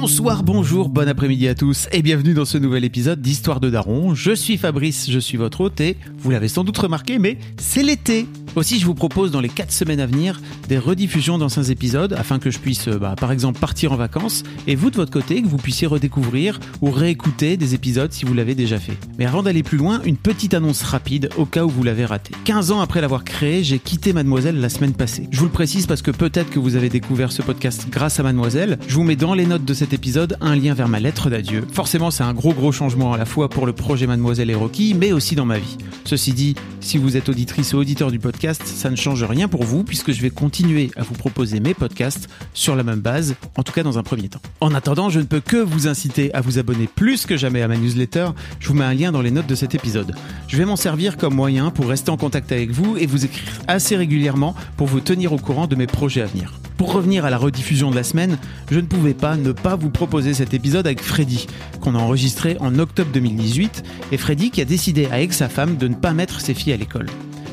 Bonsoir, bonjour, bon après-midi à tous et bienvenue dans ce nouvel épisode d'Histoire de Daron. Je suis Fabrice, je suis votre hôte et vous l'avez sans doute remarqué, mais c'est l'été. Aussi, je vous propose dans les 4 semaines à venir des rediffusions d'anciens épisodes afin que je puisse, euh, bah, par exemple, partir en vacances et vous de votre côté, que vous puissiez redécouvrir ou réécouter des épisodes si vous l'avez déjà fait. Mais avant d'aller plus loin, une petite annonce rapide au cas où vous l'avez raté. 15 ans après l'avoir créé, j'ai quitté Mademoiselle la semaine passée. Je vous le précise parce que peut-être que vous avez découvert ce podcast grâce à Mademoiselle. Je vous mets dans les notes de cet épisode un lien vers ma lettre d'adieu. Forcément, c'est un gros gros changement à la fois pour le projet Mademoiselle et Rocky, mais aussi dans ma vie. Ceci dit, si vous êtes auditrice ou auditeur du podcast, ça ne change rien pour vous puisque je vais continuer à vous proposer mes podcasts sur la même base, en tout cas dans un premier temps. En attendant, je ne peux que vous inciter à vous abonner plus que jamais à ma newsletter. Je vous mets un lien dans les notes de cet épisode. Je vais m'en servir comme moyen pour rester en contact avec vous et vous écrire assez régulièrement pour vous tenir au courant de mes projets à venir. Pour revenir à la rediffusion de la semaine, je ne pouvais pas ne pas vous proposer cet épisode avec Freddy, qu'on a enregistré en octobre 2018, et Freddy qui a décidé avec sa femme de ne pas mettre ses filles à l'école.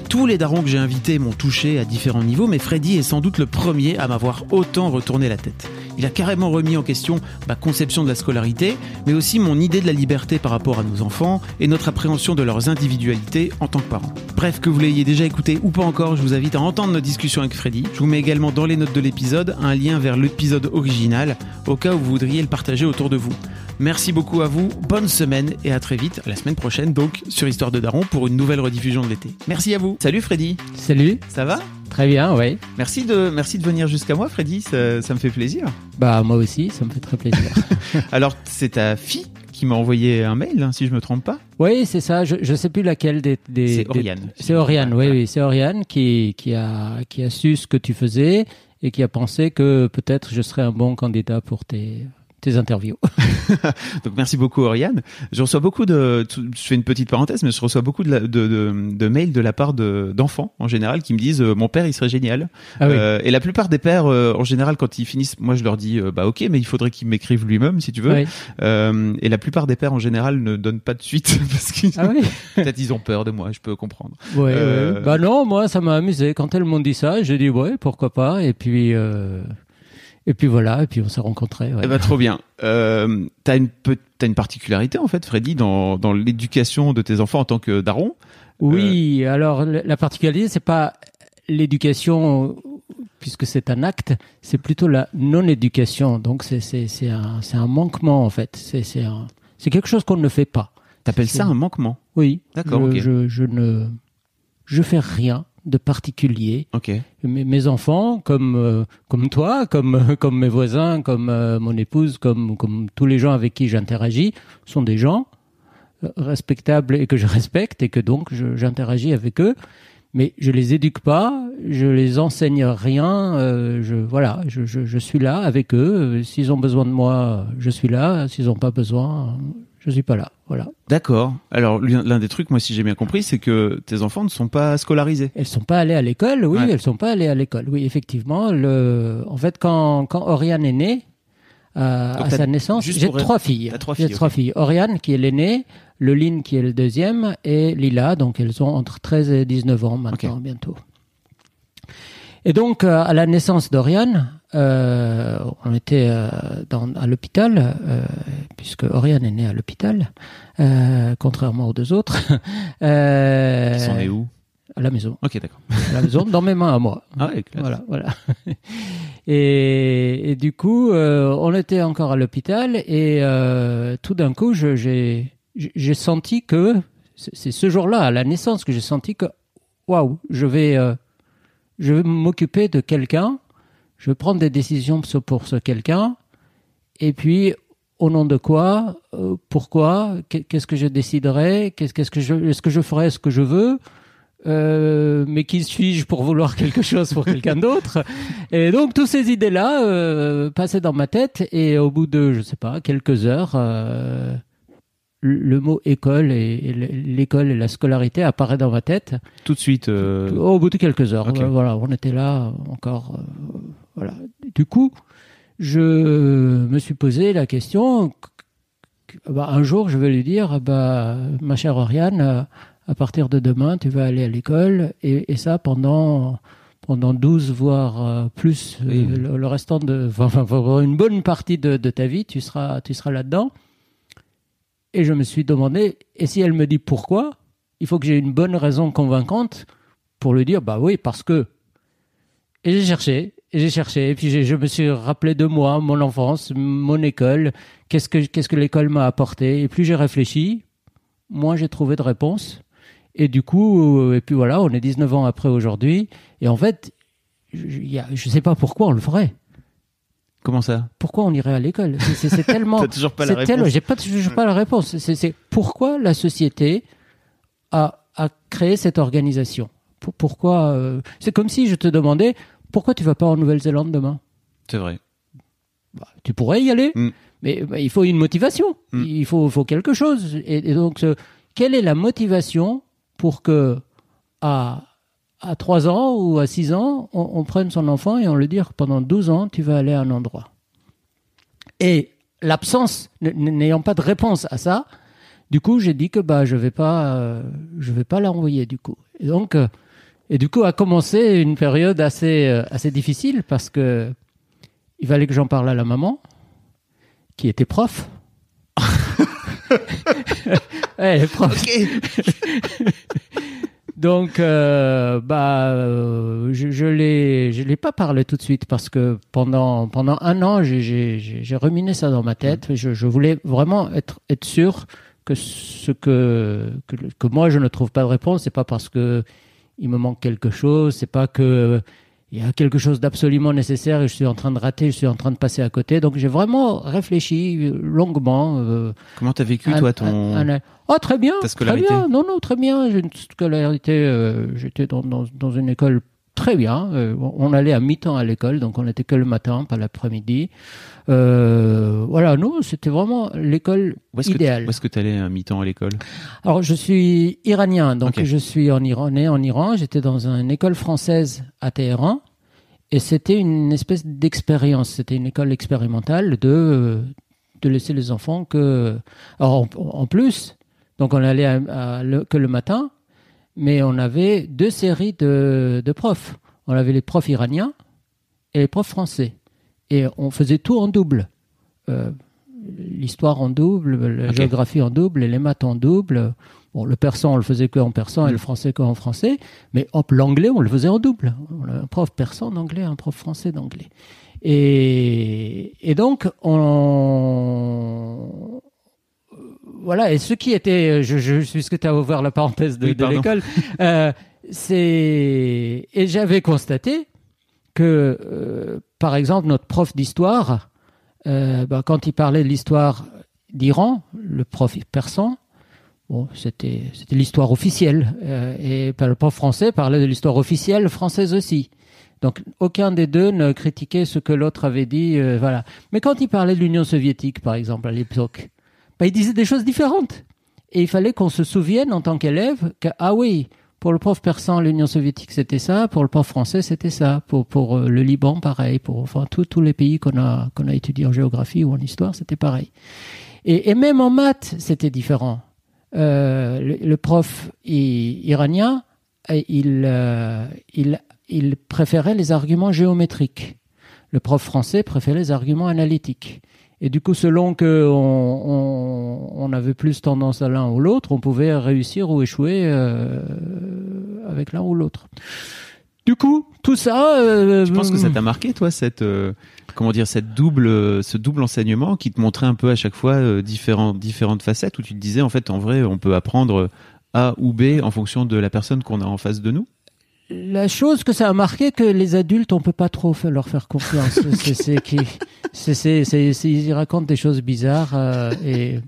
Tous les darons que j'ai invités m'ont touché à différents niveaux, mais Freddy est sans doute le premier à m'avoir autant retourné la tête. Il a carrément remis en question ma conception de la scolarité, mais aussi mon idée de la liberté par rapport à nos enfants et notre appréhension de leurs individualités en tant que parents. Bref, que vous l'ayez déjà écouté ou pas encore, je vous invite à entendre nos discussions avec Freddy. Je vous mets également dans les notes de l'épisode un lien vers l'épisode original, au cas où vous voudriez le partager autour de vous. Merci beaucoup à vous, bonne semaine et à très vite, la semaine prochaine donc, sur Histoire de Daron pour une nouvelle rediffusion de l'été. Merci à vous. Salut Freddy. Salut. Ça va? Très bien, oui. Merci de, merci de venir jusqu'à moi, Freddy. Ça, ça me fait plaisir. Bah, moi aussi, ça me fait très plaisir. Alors, c'est ta fille qui m'a envoyé un mail, hein, si je me trompe pas. oui, c'est ça. Je, je sais plus laquelle des. des C'est Oriane. C'est Oriane, oui, oui. C'est Oriane qui, qui, a, qui a su ce que tu faisais et qui a pensé que peut-être je serais un bon candidat pour tes, tes interviews. Donc merci beaucoup Oriane. Je reçois beaucoup de, je fais une petite parenthèse, mais je reçois beaucoup de, la- de, de, de mails de la part de- d'enfants en général qui me disent euh, mon père il serait génial. Ah oui. Euh, et la plupart des pères euh, en général quand ils finissent, moi je leur dis euh, bah ok mais il faudrait qu'il m'écrive lui-même si tu veux. Oui. Et la plupart des pères en général ne donnent pas de suite parce qu'ils Ah oui. peut-être ils ont peur de moi, je peux comprendre. Ouais, ouais. Bah non, moi, ça m'a amusé. Quand elles m'ont dit ça, j'ai dit ouais, pourquoi pas. Et puis, et puis voilà. Et puis on s'est rencontrés. ouais. Eh ben, trop bien. Euh, t'as une t'as une particularité en fait, Freddy, dans, dans l'éducation de tes enfants en tant que daron? Oui, alors la particularité, c'est pas l'éducation, puisque c'est un acte, c'est plutôt la non-éducation. Donc c'est c'est c'est un c'est un manquement en fait. C'est c'est un c'est quelque chose qu'on ne fait pas. T'appelles ça un manquement? Oui. D'accord, Je, je, je ne je fais rien de particulier. Mes, mes enfants, comme euh, comme toi, comme comme mes voisins, comme euh, mon épouse, comme comme tous les gens avec qui j'interagis, sont des gens euh, respectables et que je respecte et que donc j'interagis avec eux. Mais je les éduque pas, je les enseigne rien. euh, je voilà, je, je, je suis là avec eux. S'ils ont besoin de moi, je suis là. S'ils n'ont pas besoin, je suis pas là. Voilà. D'accord. Alors l'un des trucs, moi si j'ai bien compris, c'est que tes enfants ne sont pas scolarisés. Elles sont pas allées à l'école, oui, Ouais. elles sont pas allées à l'école, oui, effectivement. Le, en fait, quand, quand Oriane est née, euh, à sa naissance, j'ai trois filles. trois J'ai filles, trois ok. filles. Oriane qui est l'aînée, Leline qui est le deuxième et Lila, donc elles ont entre 13 et 19 ans maintenant, bientôt. Et donc, euh, à la naissance d'Oriane, on était euh, dans, à l'hôpital, euh, puisque Oriane est née à l'hôpital, euh, contrairement aux deux autres. Euh, Ils sont nés où? À la maison Ok, d'accord. à la maison, dans mes mains à moi. Ah ouais. Voilà, voilà. Et, et du coup, euh, on était encore à l'hôpital et euh, tout d'un coup, j'ai j'ai senti que c'est c'est ce jour-là, à la naissance, que j'ai senti que waouh, je vais euh, je vais m'occuper de quelqu'un, je vais prendre des décisions pour ce quelqu'un, et puis au nom de quoi, euh, pourquoi, qu'est- qu'est-ce que je déciderai, qu'est-ce que je, est-ce que je ferai ce que je veux, euh, mais qui suis-je pour vouloir quelque chose pour quelqu'un d'autre? Et donc, toutes ces idées-là euh, passaient dans ma tête, et au bout de, je sais pas, quelques heures, le mot école et, l'école et la scolarité apparaît dans ma tête. Tout de suite Au bout de quelques heures. voilà, on était là encore. Voilà. Du coup, je me suis posé la question. Bah, un jour, je vais lui dire, bah, ma chère Oriane, à partir de demain, tu vas aller à l'école et, ça pendant pendant 12 voire euh, plus euh, le, restant de enfin, une bonne partie de, ta vie, tu seras tu seras là-dedans. Et je me suis demandé et si elle me dit pourquoi, il faut que j'ai une bonne raison convaincante pour lui dire bah oui parce que et j'ai cherché j'ai cherché et puis je me suis rappelé de moi, mon enfance, mon école, qu'est-ce que qu'est-ce que l'école m'a apporté? Et plus j'ai réfléchi, moins j'ai trouvé de réponses et du coup, euh, et puis voilà, on est 19 ans après aujourd'hui. Et en fait, je ne sais pas pourquoi on le ferait. Comment ça? Pourquoi on irait à l'école? C'est tellement. T'as toujours pas la réponse. J'ai pas toujours pas la réponse. C'est pourquoi la société a, a créé cette organisation? Pourquoi euh, C'est comme si je te demandais pourquoi tu vas pas en Nouvelle-Zélande demain? C'est vrai. Bah, tu pourrais y aller, mm. mais bah, il faut une motivation. Mm. Il faut, faut quelque chose. Et, et donc, quelle est la motivation pour que à, à 3 ans ou à 6 ans, on, prenne son enfant et on lui dise pendant 12 ans, tu vas aller à un endroit? Et l'absence, n'ayant pas de réponse à ça, du coup, j'ai dit que bah, je ne vais pas, euh, je vais pas l'envoyer du coup. Et donc, euh, et du coup, a commencé une période assez, euh, assez difficile parce que il fallait que j'en parle à la maman, qui était prof. ouais, prof. Donc, euh, bah, euh, je, je l'ai, je l'ai pas parlé tout de suite parce que pendant pendant un an, j'ai ruminé ça dans ma tête. Je, je, voulais vraiment être être sûr que ce que, que que moi je ne trouve pas de réponse, c'est pas parce que il me manque quelque chose, c'est pas que il y a quelque chose d'absolument nécessaire et je suis en train de rater, je suis en train de passer à côté. Donc j'ai vraiment réfléchi euh, longuement. Euh, Comment t'as vécu toi ton Oh très bien, très bien. Non non très bien. J'ai une scolarité. Euh, J'étais dans, dans, dans, une école très bien. Euh, on allait à mi-temps à l'école, donc on n'était que le matin, pas l'après-midi. Euh, voilà, nous, c'était vraiment l'école idéale. où est-ce que tu allais à mi-temps à l'école Alors, je suis iranien, donc je suis en Iran, né en Iran. J'étais dans une école française à Téhéran. Et c'était une espèce d'expérience. C'était une école expérimentale de, de laisser les enfants que. Alors, en, plus, donc on allait à, que le matin, mais on avait deux séries de, de, profs. On avait les profs iraniens et les profs français. Et on faisait tout en double. Euh, l'histoire en double, la géographie en double, et les maths en double. Bon, le persan, on le faisait que en persan et le français que en français. Mais hop, l'anglais, on le faisait en double. Un prof persan d'anglais, un prof français d'anglais. Et, et donc, on, voilà, et ce qui était, je, je, puisque tu as ouvert la parenthèse de, l'école, euh, c'est, et j'avais constaté que, euh, par exemple, notre prof d'histoire, euh, bah, quand il parlait de l'histoire d'Iran, le prof persan, bon, c'était, c'était l'histoire officielle, euh, et bah, le prof français parlait de l'histoire officielle française aussi. Donc aucun des deux ne critiquait ce que l'autre avait dit, euh, voilà. Mais quand il parlait de l'Union soviétique, par exemple, à l'époque, bah, il disait des choses différentes. Et il fallait qu'on se souvienne en tant qu'élève que, ah oui, pour le prof persan, l'Union soviétique, c'était ça. Pour le prof français, c'était ça. Pour, pour euh, le Liban, pareil. Pour enfin, tous les pays qu'on a, qu'on a étudiés en géographie ou en histoire, c'était pareil. Et, et, même en maths, c'était différent. Euh, le, prof iranien, il, euh, il, il préférait les arguments géométriques. Le prof français préférait les arguments analytiques. Et du coup, selon que on, on, avait plus tendance à l'un ou l'autre, on pouvait réussir ou échouer euh, avec l'un ou l'autre. Du coup, tout ça. Euh, je pense que ça t'a marqué, toi, cette euh, comment dire, cette double, ce double enseignement qui te montrait un peu à chaque fois euh, différentes différentes facettes où tu te disais en fait, en vrai, on peut apprendre A ou B en fonction de la personne qu'on a en face de nous? La chose que ça a marqué, que les adultes, on peut pas trop leur faire confiance. c'est qui, c'est, c'est, ils racontent des choses bizarres euh, et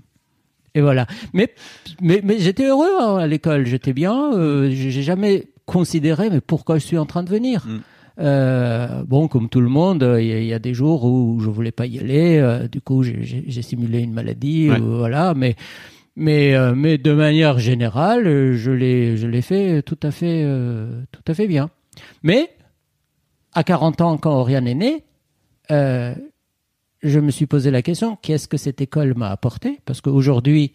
Et voilà. Mais, mais, mais j'étais heureux hein, à l'école, j'étais bien. Euh, j'ai jamais considéré, mais pourquoi je suis en train de venir Mm. Euh, bon, comme tout le monde, il y, a- il y a des jours où je voulais pas y aller. euh, du coup, j'ai- simulé une maladie. Ouais. voilà, mais mais euh, mais de manière générale, euh, je l'ai je l'ai fait tout à fait euh, tout à fait bien. Mais à 40 ans, quand Oriane est née, euh, je me suis posé la question qu'est-ce que cette école m'a apporté? Parce qu'aujourd'hui,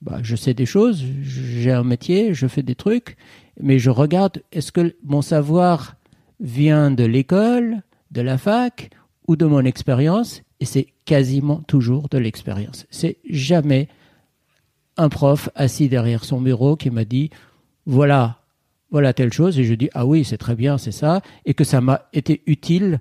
bah, je sais des choses, j'ai un métier, je fais des trucs, mais je regarde est-ce que mon savoir vient de l'école, de la fac ou de mon expérience? Et c'est quasiment toujours de l'expérience. C'est jamais un prof assis derrière son bureau qui m'a dit voilà, voilà telle chose, et je dis ah oui, c'est très bien, c'est ça, et que ça m'a été utile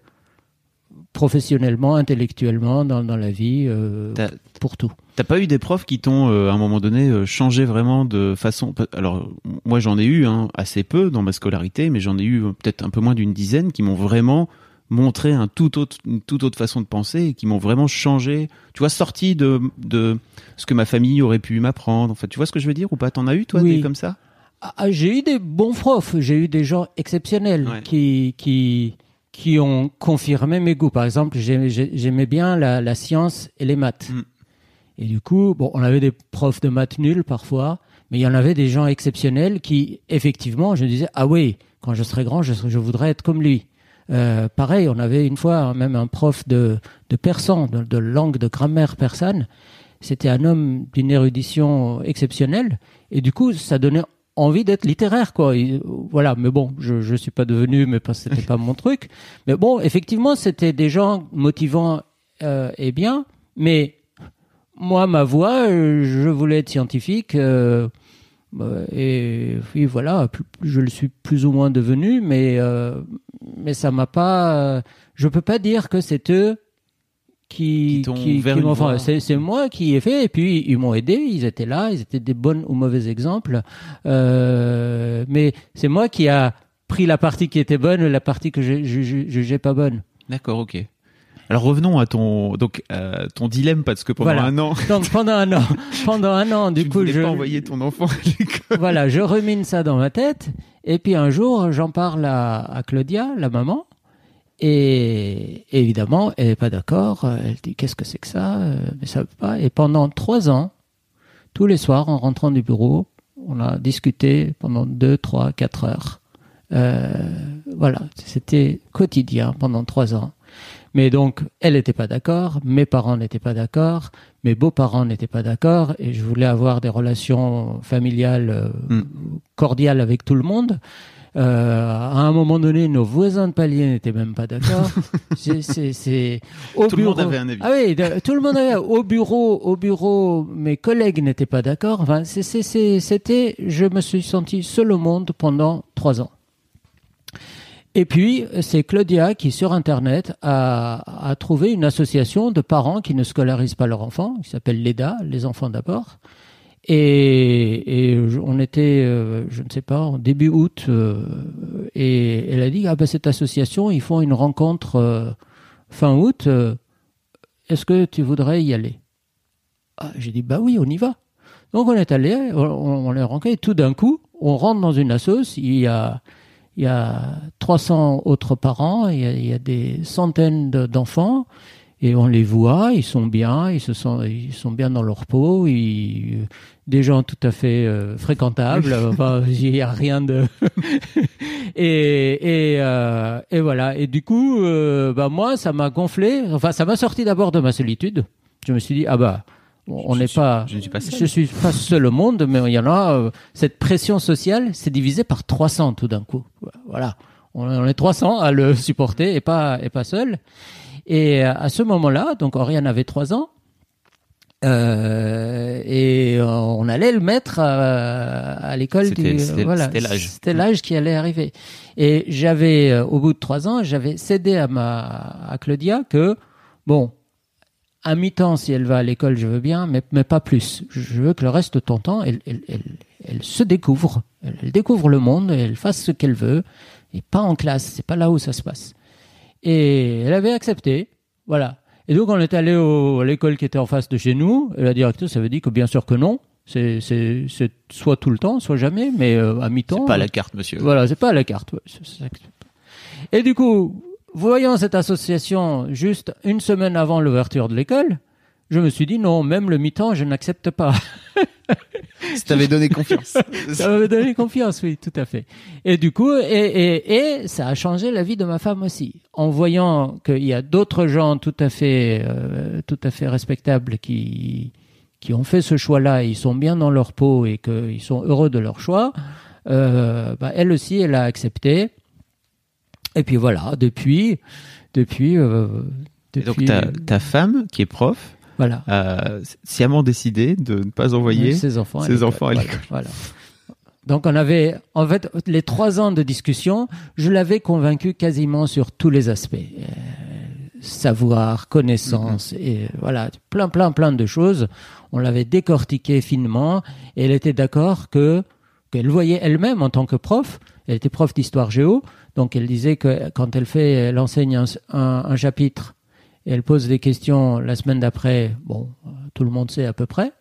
professionnellement, intellectuellement, dans, dans la vie, euh, pour tout. T'as pas eu des profs qui t'ont, euh, à un moment donné, euh, changé vraiment de façon. Alors, moi, j'en ai eu hein, assez peu dans ma scolarité, mais j'en ai eu peut-être un peu moins d'une dizaine qui m'ont vraiment montré un tout autre, une toute autre façon de penser et qui m'ont vraiment changé. Tu vois, sorti de, de ce que ma famille aurait pu m'apprendre. En fait, tu vois ce que je veux dire ou pas? T'en as eu, toi, Oui. des comme ça? Ah, ah, j'ai eu des bons profs, j'ai eu des gens exceptionnels Ouais. qui, qui, qui ont confirmé mes goûts. Par exemple, j'ai- j'ai- j'aimais bien la, la science et les maths. Mm. Et du coup, bon, on avait des profs de maths nuls parfois, mais il y en avait des gens exceptionnels qui, effectivement, je disais, ah oui, quand je serai grand, je, je voudrais être comme lui. Euh, pareil, on avait une fois même un prof de, de persan, de, de langue de grammaire persane. C'était un homme d'une érudition exceptionnelle. Et du coup, ça donnait envie d'être littéraire, quoi. Euh, voilà, mais bon, je je suis pas devenu, mais parce que c'était pas mon truc. Mais bon, effectivement, c'était des gens motivants euh, et bien. Mais moi, ma voix, euh, je voulais être scientifique. euh, euh, et puis voilà, je le suis plus ou moins devenu, mais euh, mais ça m'a pas. euh, je peux pas dire que c'est eux qui Qui qui, enfin, c'est moi qui ai fait et puis ils m'ont aidé ils étaient là ils étaient des bons ou mauvais exemples euh, mais c'est moi qui a pris la partie qui était bonne et la partie que je- jugeais pas bonne D'accord, ok. Alors revenons à ton donc euh, ton dilemme parce que pendant Voilà. un an, donc pendant un an pendant un an du tu coup je pas envoyer ton enfant à l'école. voilà, je rumine ça dans ma tête. Et puis un jour, j'en parle à, à Claudia, la maman. Et évidemment, elle n'est pas d'accord. Elle dit Qu'est-ce que c'est que ça Euh, Mais ça veut pas. Et pendant trois ans, tous les soirs, en rentrant du bureau, on a discuté pendant deux, trois, quatre heures. Euh, voilà, c'était quotidien pendant trois ans. Mais donc, elle n'était pas d'accord, mes parents n'étaient pas d'accord, mes beaux-parents n'étaient pas d'accord, et je voulais avoir des relations familiales euh, Mm. cordiales avec tout le monde. Euh, à un moment donné, nos voisins de palier n'étaient même pas d'accord. C'est- c'est- c'est- au Tout le monde avait un avis. Ah oui, de- tout le monde avait au bureau, au bureau, mes collègues n'étaient pas d'accord. Enfin, c'est- c'était, je me suis senti seul au monde pendant trois ans. Et puis, c'est Claudia qui, sur Internet, a, trouvé une association de parents qui ne scolarisent pas leurs enfants, qui s'appelle l'EDA, les enfants d'abord. Et, on était, euh, je ne sais pas, en début août, euh, et elle a dit, ah ben cette association, ils font une rencontre euh, fin août, est-ce que tu voudrais y aller? Ah, J'ai dit, bah oui, on y va. Donc on est allé, on, on les rencontré, et tout d'un coup, on rentre dans une assoce, il y a, il y a 300 autres parents, il y a, il y a des centaines de- d'enfants, et on les voit, ils sont bien, ils se sont, ils sont bien dans leur peau, ils, des gens tout à fait euh, fréquentables, enfin, il n'y a rien de... et, et, euh, et voilà, et du coup, euh, bah moi, ça m'a gonflé, enfin, ça m'a sorti d'abord de ma solitude. Je me suis dit, ah bah, on n'est pas... je ne suis pas seul. Je suis pas seul au monde, mais il y en a. euh, cette pression sociale, c'est divisé par 300 tout d'un coup. Voilà, on, on est 300 à le supporter et pas et pas seul. Et euh, à ce moment-là, donc Oriane avait 3 ans. euh, et euh, on allait le mettre à, à l'école C'était- du voilà c'était l'âge. c'était l'âge qui allait arriver et j'avais au bout de trois ans j'avais cédé à ma à Claudia que bon à mi-temps, si elle va à l'école, je veux bien, mais, mais pas plus. Je veux que le reste de ton temps, elle, elle, elle, elle se découvre. Elle, découvre le monde, et elle fasse ce qu'elle veut, et pas en classe. C'est pas là où ça se passe. Et elle avait accepté. Voilà. Et donc on est allé au, à l'école qui était en face de chez nous, et la directrice avait dit que bien sûr que non, c'est soit tout le temps, soit jamais, mais euh, à mi-temps. C'est pas la carte, monsieur. Voilà, c'est pas à la carte. ouais, Et du coup, voyant cette association juste une semaine avant l'ouverture de l'école, je me suis dit non, même le mi-temps, je n'accepte pas. Ça t'avait donné confiance. Ça m'avait donné confiance, oui, tout à fait. Et du coup, et, et, et ça a changé la vie de ma femme aussi. En voyant qu'il y a d'autres gens tout à fait, euh, tout à fait respectables qui, qui ont fait ce choix-là, ils sont bien dans leur peau et qu'ils sont heureux de leur choix, euh, bah, elle aussi, elle a accepté. Et puis voilà, depuis, depuis, euh, Et donc depuis, ta, ta femme, qui est prof, voilà. a sciemment décidé de ne pas envoyer ses enfants, ses enfants à l'école. voilà. Donc on avait, en fait, les trois ans de discussion, je l'avais convaincu quasiment sur tous les aspects. Euh, savoir, connaissance, Mm-hmm. et voilà, plein, plein, plein de choses. On l'avait décortiqué finement et elle était d'accord que qu'elle voyait elle-même en tant que prof. Elle était prof d'histoire géo, donc elle disait que quand elle fait, elle enseigne un, un- un chapitre et elle pose des questions la semaine d'après. Bon, tout le monde sait à peu près.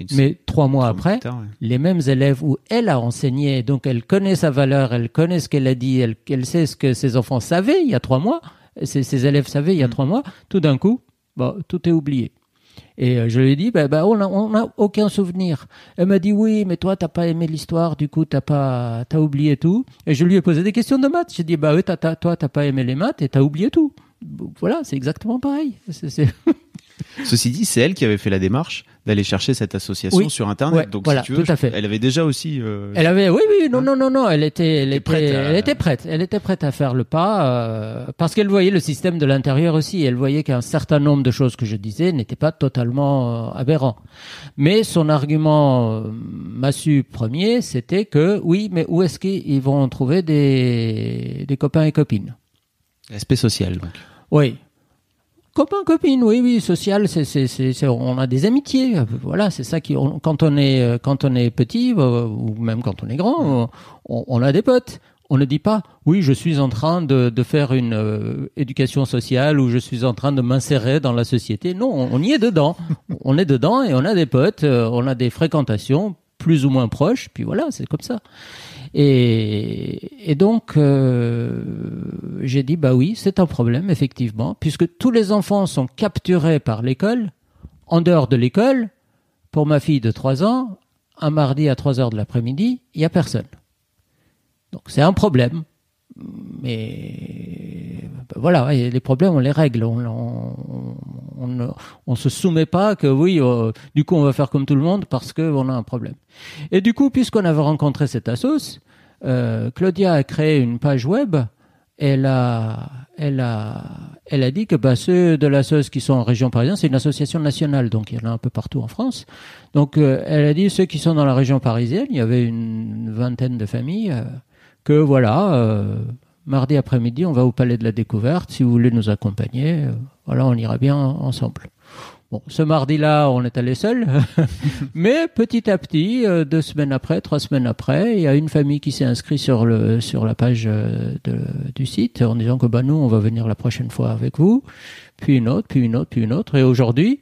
Une- Mais trois mois après, ouais. les mêmes élèves où elle a enseigné, donc elle connaît sa valeur, elle connaît ce qu'elle a dit, elle, elle sait ce que ses enfants savaient il y a trois mois, ses, ses élèves savaient il y a Mm. trois mois, tout d'un coup, tout est oublié. Et euh, je lui ai dit, bah, bah, on n'a aucun souvenir. Elle m'a dit, oui, mais toi, t'as pas aimé l'histoire, du coup, t'as pas, t'as oublié tout. Et je lui ai posé des questions de maths. J'ai dit, bah oui, t'as- t'as- toi, t'as pas aimé les maths et t'as oublié tout. Voilà, c'est exactement pareil. Ceci dit, c'est elle qui avait fait la démarche d'aller chercher cette association Oui. sur Internet. Ouais, Donc, voilà, si tu veux, tout à fait. elle avait déjà aussi. euh, Elle avait, oui, oui, non, Hein non, non, non, elle était, elle était était, prête à- elle était prête, elle était prête à faire le pas euh, parce qu'elle voyait le système de l'intérieur aussi. Elle voyait qu'un certain nombre de choses que je disais n'étaient pas totalement euh, aberrants. Mais son argument euh, massu premier, c'était que oui, mais où est-ce qu'ils vont trouver des, des copains et copines? L'aspect social. Donc. Oui. Copain, copine, oui, oui, social, c'est, c'est, c'est, on a des amitiés. euh, Voilà, c'est ça qui, on- quand on est, euh, quand on est petit, euh, ou même quand on est grand, on, on a des potes. On ne dit pas, oui, je suis en train de, de faire une euh, éducation sociale ou je suis en train de m'insérer dans la société. Non, on, on y est dedans. on est dedans et on a des potes, euh, on a des fréquentations plus ou moins proches. Puis voilà, c'est comme ça. Et, donc, euh, j'ai dit, bah oui, c'est un problème, effectivement, puisque tous les enfants sont capturés par l'école. En dehors de l'école, pour ma fille de 3 ans, un mardi à 3 heures de l'après-midi, il n'y a personne. Donc c'est un problème. Mais ben voilà, les problèmes, on les règle. On on, on, ne- se soumet pas que oui, euh, du coup, on va faire comme tout le monde parce qu'on a un problème. Et du coup, puisqu'on avait rencontré cette assos, euh, Claudia a créé une page web. Elle a, elle a, elle a dit que bah, ceux de l'assos qui sont en région parisienne, c'est une association nationale, donc il y en a un peu partout en France. Donc euh, elle a dit ceux qui sont dans la région parisienne, il y avait une vingtaine de familles, euh, que voilà, mardi après-midi, on va au Palais de la Découverte. Si vous voulez nous accompagner, euh, voilà, on ira bien ensemble. Bon, ce mardi-là, on est allé seul, mais petit à petit, euh, deux semaines après, trois semaines après, il y a une famille qui s'est inscrite sur sur la page euh, du site en disant que bah nous, on va venir la prochaine fois avec vous, puis une autre, puis une autre, puis une autre, et aujourd'hui,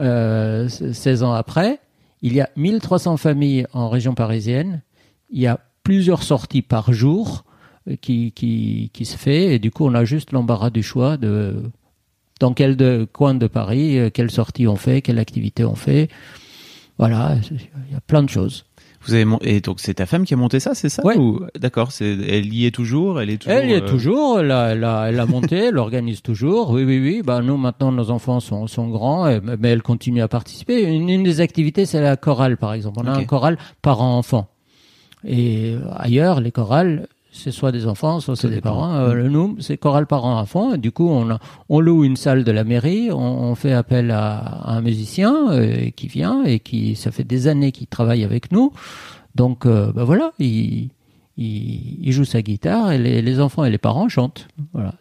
euh, 16 ans après, il y a 1300 familles en région parisienne, il y a plusieurs sorties par jour qui, qui, qui se fait, et du coup, on a juste l'embarras du choix de dans quel de, coin de Paris, euh, quelle sortie on fait, quelle activité on fait. Voilà, il y a plein de choses. Vous avez et donc c'est ta femme qui a monté ça, c'est ça Ouais. ou- D'accord, c'est elle y est toujours, elle est toujours. Elle y est euh, toujours, elle a, elle a, elle a monté, elle organise toujours. Oui, oui, oui. Bah, nous, maintenant, nos enfants sont, sont grands, et- mais elle continue à participer. Une, une des activités, c'est la chorale, par exemple. On a un choral parent-enfant. Et euh, ailleurs, les chorales, c'est soit des enfants, soit c'est des parents. parents. Euh, le nous, c'est chorale parent-enfant. Et du coup, on, a- on loue une salle de la mairie, on, on fait appel à, à un musicien euh, qui vient et qui, ça fait des années qu'il travaille avec nous. Donc, euh, bah voilà, il, il, il joue sa guitare et les, les enfants et les parents chantent. Voilà.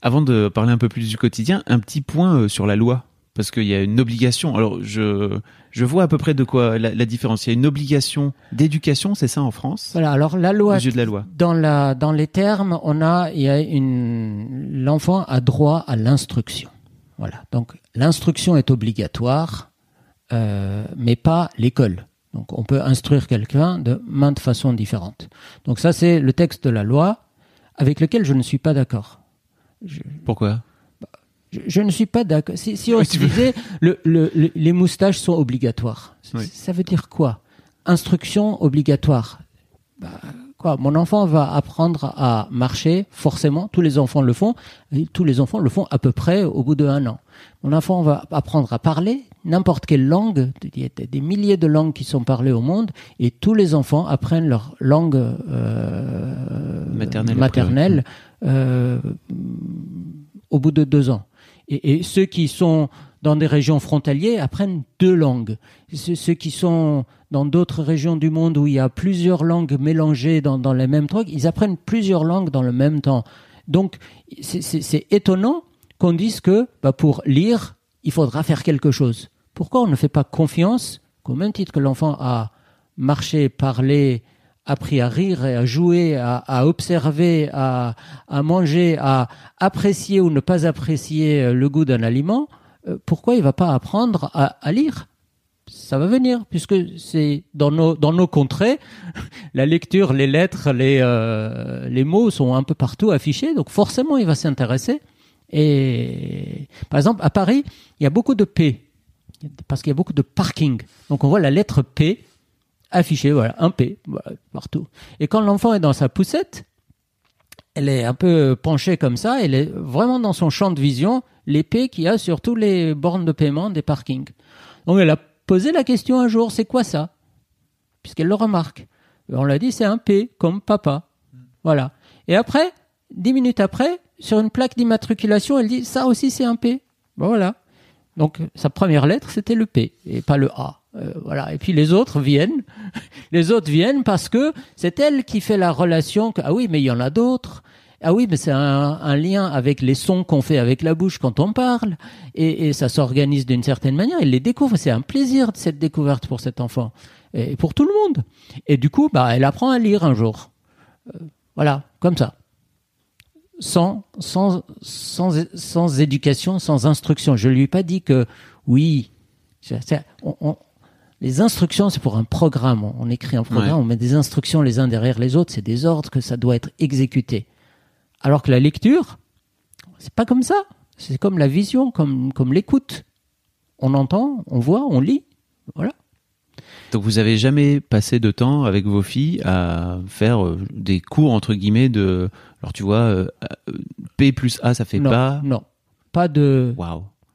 Avant de parler un peu plus du quotidien, un petit point euh, sur la loi. Parce qu'il y a une obligation. Alors, je, je vois à peu près de quoi la, la différence. Il y a une obligation d'éducation, c'est ça en France? Voilà. Alors la loi, Aux yeux de la loi. dans la dans les termes, on a il y a une l'enfant a droit à l'instruction. Voilà. Donc l'instruction est obligatoire, euh, mais pas l'école. Donc on peut instruire quelqu'un de maintes façons différentes. Donc ça c'est le texte de la loi avec lequel je ne suis pas d'accord. Pourquoi? Je, je ne suis pas d'accord. Si, si on Oui, se disait le, le- le- les moustaches sont obligatoires, Oui. ça veut dire quoi? Instruction obligatoire. Bah, quoi? Mon enfant va apprendre à marcher, forcément. Tous les enfants le font. Et tous les enfants le font à peu près au bout de un an. Mon enfant va apprendre à parler n'importe quelle langue. Il y a des milliers de langues qui sont parlées au monde, et tous les enfants apprennent leur langue euh, Maternelle, maternelle euh, au bout de deux ans. Et, ceux qui sont dans des régions frontalières apprennent deux langues. Ceux, qui sont dans d'autres régions du monde où il y a plusieurs langues mélangées dans, dans les mêmes trucs, ils apprennent plusieurs langues dans le même temps. Donc, c'est étonnant qu'on dise que bah, pour lire, il faudra faire quelque chose. Pourquoi on ne fait pas confiance qu'au même titre que l'enfant a marché, parlé, appris à rire et à jouer, à, à observer, à, à manger, à apprécier ou ne pas apprécier euh, le goût d'un aliment, euh, pourquoi il va pas apprendre à, à lire? Ça va venir, puisque c'est dans nos, dans nos contrées, la lecture, les lettres, les, euh, les mots sont un peu partout affichés, donc forcément il va s'intéresser. Et par exemple, à Paris, il y a beaucoup de P, parce qu'il y a beaucoup de parking. Donc on voit la lettre P affichée, voilà, un P, partout. Et quand l'enfant est dans sa poussette, elle est un peu penchée comme ça, elle est vraiment dans son champ de vision, P qu'il y a sur tous les bornes de paiement des parkings. Donc elle a posé la question un jour, c'est quoi ça? Puisqu'elle le remarque. On l'a dit, c'est un P, comme papa. Voilà. Et après, dix minutes après, sur une plaque d'immatriculation, elle dit, ça aussi c'est un P. Ben voilà. Donc sa première lettre, c'était le P, et pas le A. Euh, voilà. Et puis les autres viennent. Les autres viennent parce que c'est elle qui fait la relation que, ah oui, mais il y en a d'autres. Ah oui, mais c'est un, un lien avec les sons qu'on fait avec la bouche quand on parle, et, et ça s'organise d'une certaine manière. Elle les découvre. C'est un plaisir cette découverte pour cet enfant et pour tout le monde. Et du coup, bah, elle apprend à lire un jour. Euh, voilà, comme ça, sans sans sans sans éducation, sans instruction. Je lui ai pas dit que oui. on- on- les instructions, c'est pour un programme. On, on écrit un programme, Ouais. on met des instructions les uns derrière les autres. C'est des ordres que ça doit être exécuté. Alors que la lecture, c'est pas comme ça. C'est comme la vision, comme, comme l'écoute. On entend, on voit, on lit. Voilà. Donc vous avez jamais passé de temps avec vos filles à faire euh, des cours entre guillemets de alors tu vois euh, P plus A ça fait non, pas non. Pas de,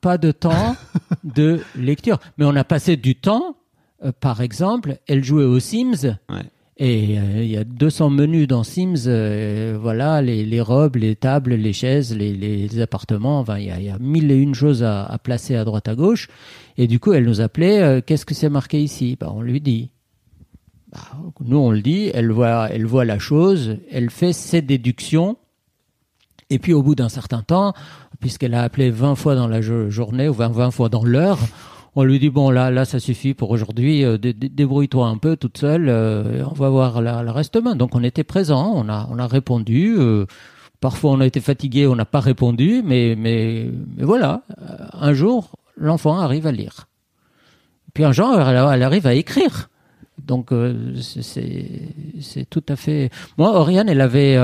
pas de temps de lecture. Mais on a passé du temps, euh, par exemple, elle jouait aux Sims. Ouais. Et euh, il y a 200 menus dans Sims, euh, voilà, les, les robes, les tables, les chaises, les, les appartements, enfin, il y y a mille et une choses à, à placer à droite à gauche. Et du coup, elle nous appelait, euh, qu'est-ce que c'est marqué ici? Bah, On lui dit. Bah, nous, on le dit, elle voit, elle voit la chose, elle fait ses déductions. Et puis, au bout d'un certain temps, puisqu'elle a appelé 20 fois dans la jo- journée ou 20, 20 fois dans l'heure, on lui dit bon là là ça suffit pour aujourd'hui euh, dé- dé- débrouille-toi un peu toute seule euh, on va voir la- le reste demain. Donc on était présent on a on a répondu euh, parfois on a été fatigué on n'a pas répondu mais mais voilà un jour l'enfant arrive à lire. Puis un jour elle, elle arrive à écrire. Donc c'est- tout à fait moi Oriane elle avait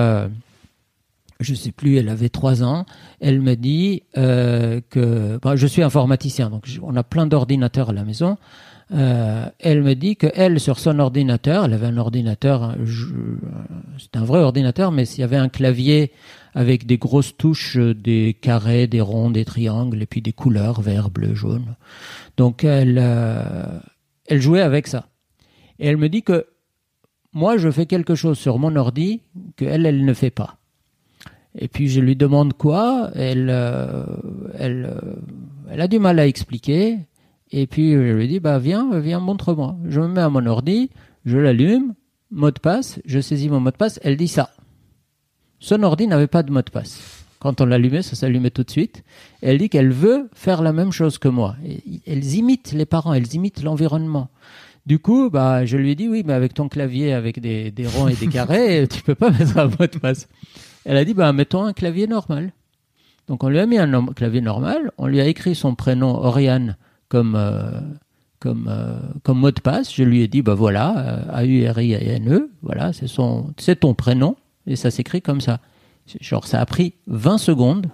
je sais plus, elle avait trois ans. Elle me dit euh, que bah, je suis informaticien, donc on a plein d'ordinateurs à la maison. Euh, elle me dit que elle, sur son ordinateur, elle avait un ordinateur, je- c'était un vrai ordinateur, mais s'il y avait un clavier avec des grosses touches, euh, des carrés, des ronds, des triangles, et puis des couleurs vert, bleu, jaune. Donc elle, euh, elle jouait avec ça. Et elle me dit que moi, je fais quelque chose sur mon ordi que elle, elle ne fait pas. Et puis je lui demande quoi, elle, euh, elle, euh, elle a du mal à expliquer. Et puis je lui dis bah viens, viens, montre-moi. Je me mets à mon ordi, je l'allume, mot de passe, je saisis mon mot de passe. Elle dit ça. Son ordi n'avait pas de mot de passe. Quand on l'allumait, ça s'allumait tout de suite. Et elle dit qu'elle veut faire la même chose que moi. Et elles imitent les parents, elles imitent l'environnement. Du coup, bah, je lui dit oui, mais avec ton clavier, avec des, des ronds et des carrés, tu peux pas mettre un mot de passe. Elle a dit, bah, mettons un clavier normal. Donc on lui a mis un clavier normal, on lui a écrit son prénom Oriane comme euh, comme euh, comme mot de passe. Je lui ai dit bah voilà euh, A U R I A N E, voilà c'est ton prénom et ça s'écrit comme ça. Genre ça a pris 20 secondes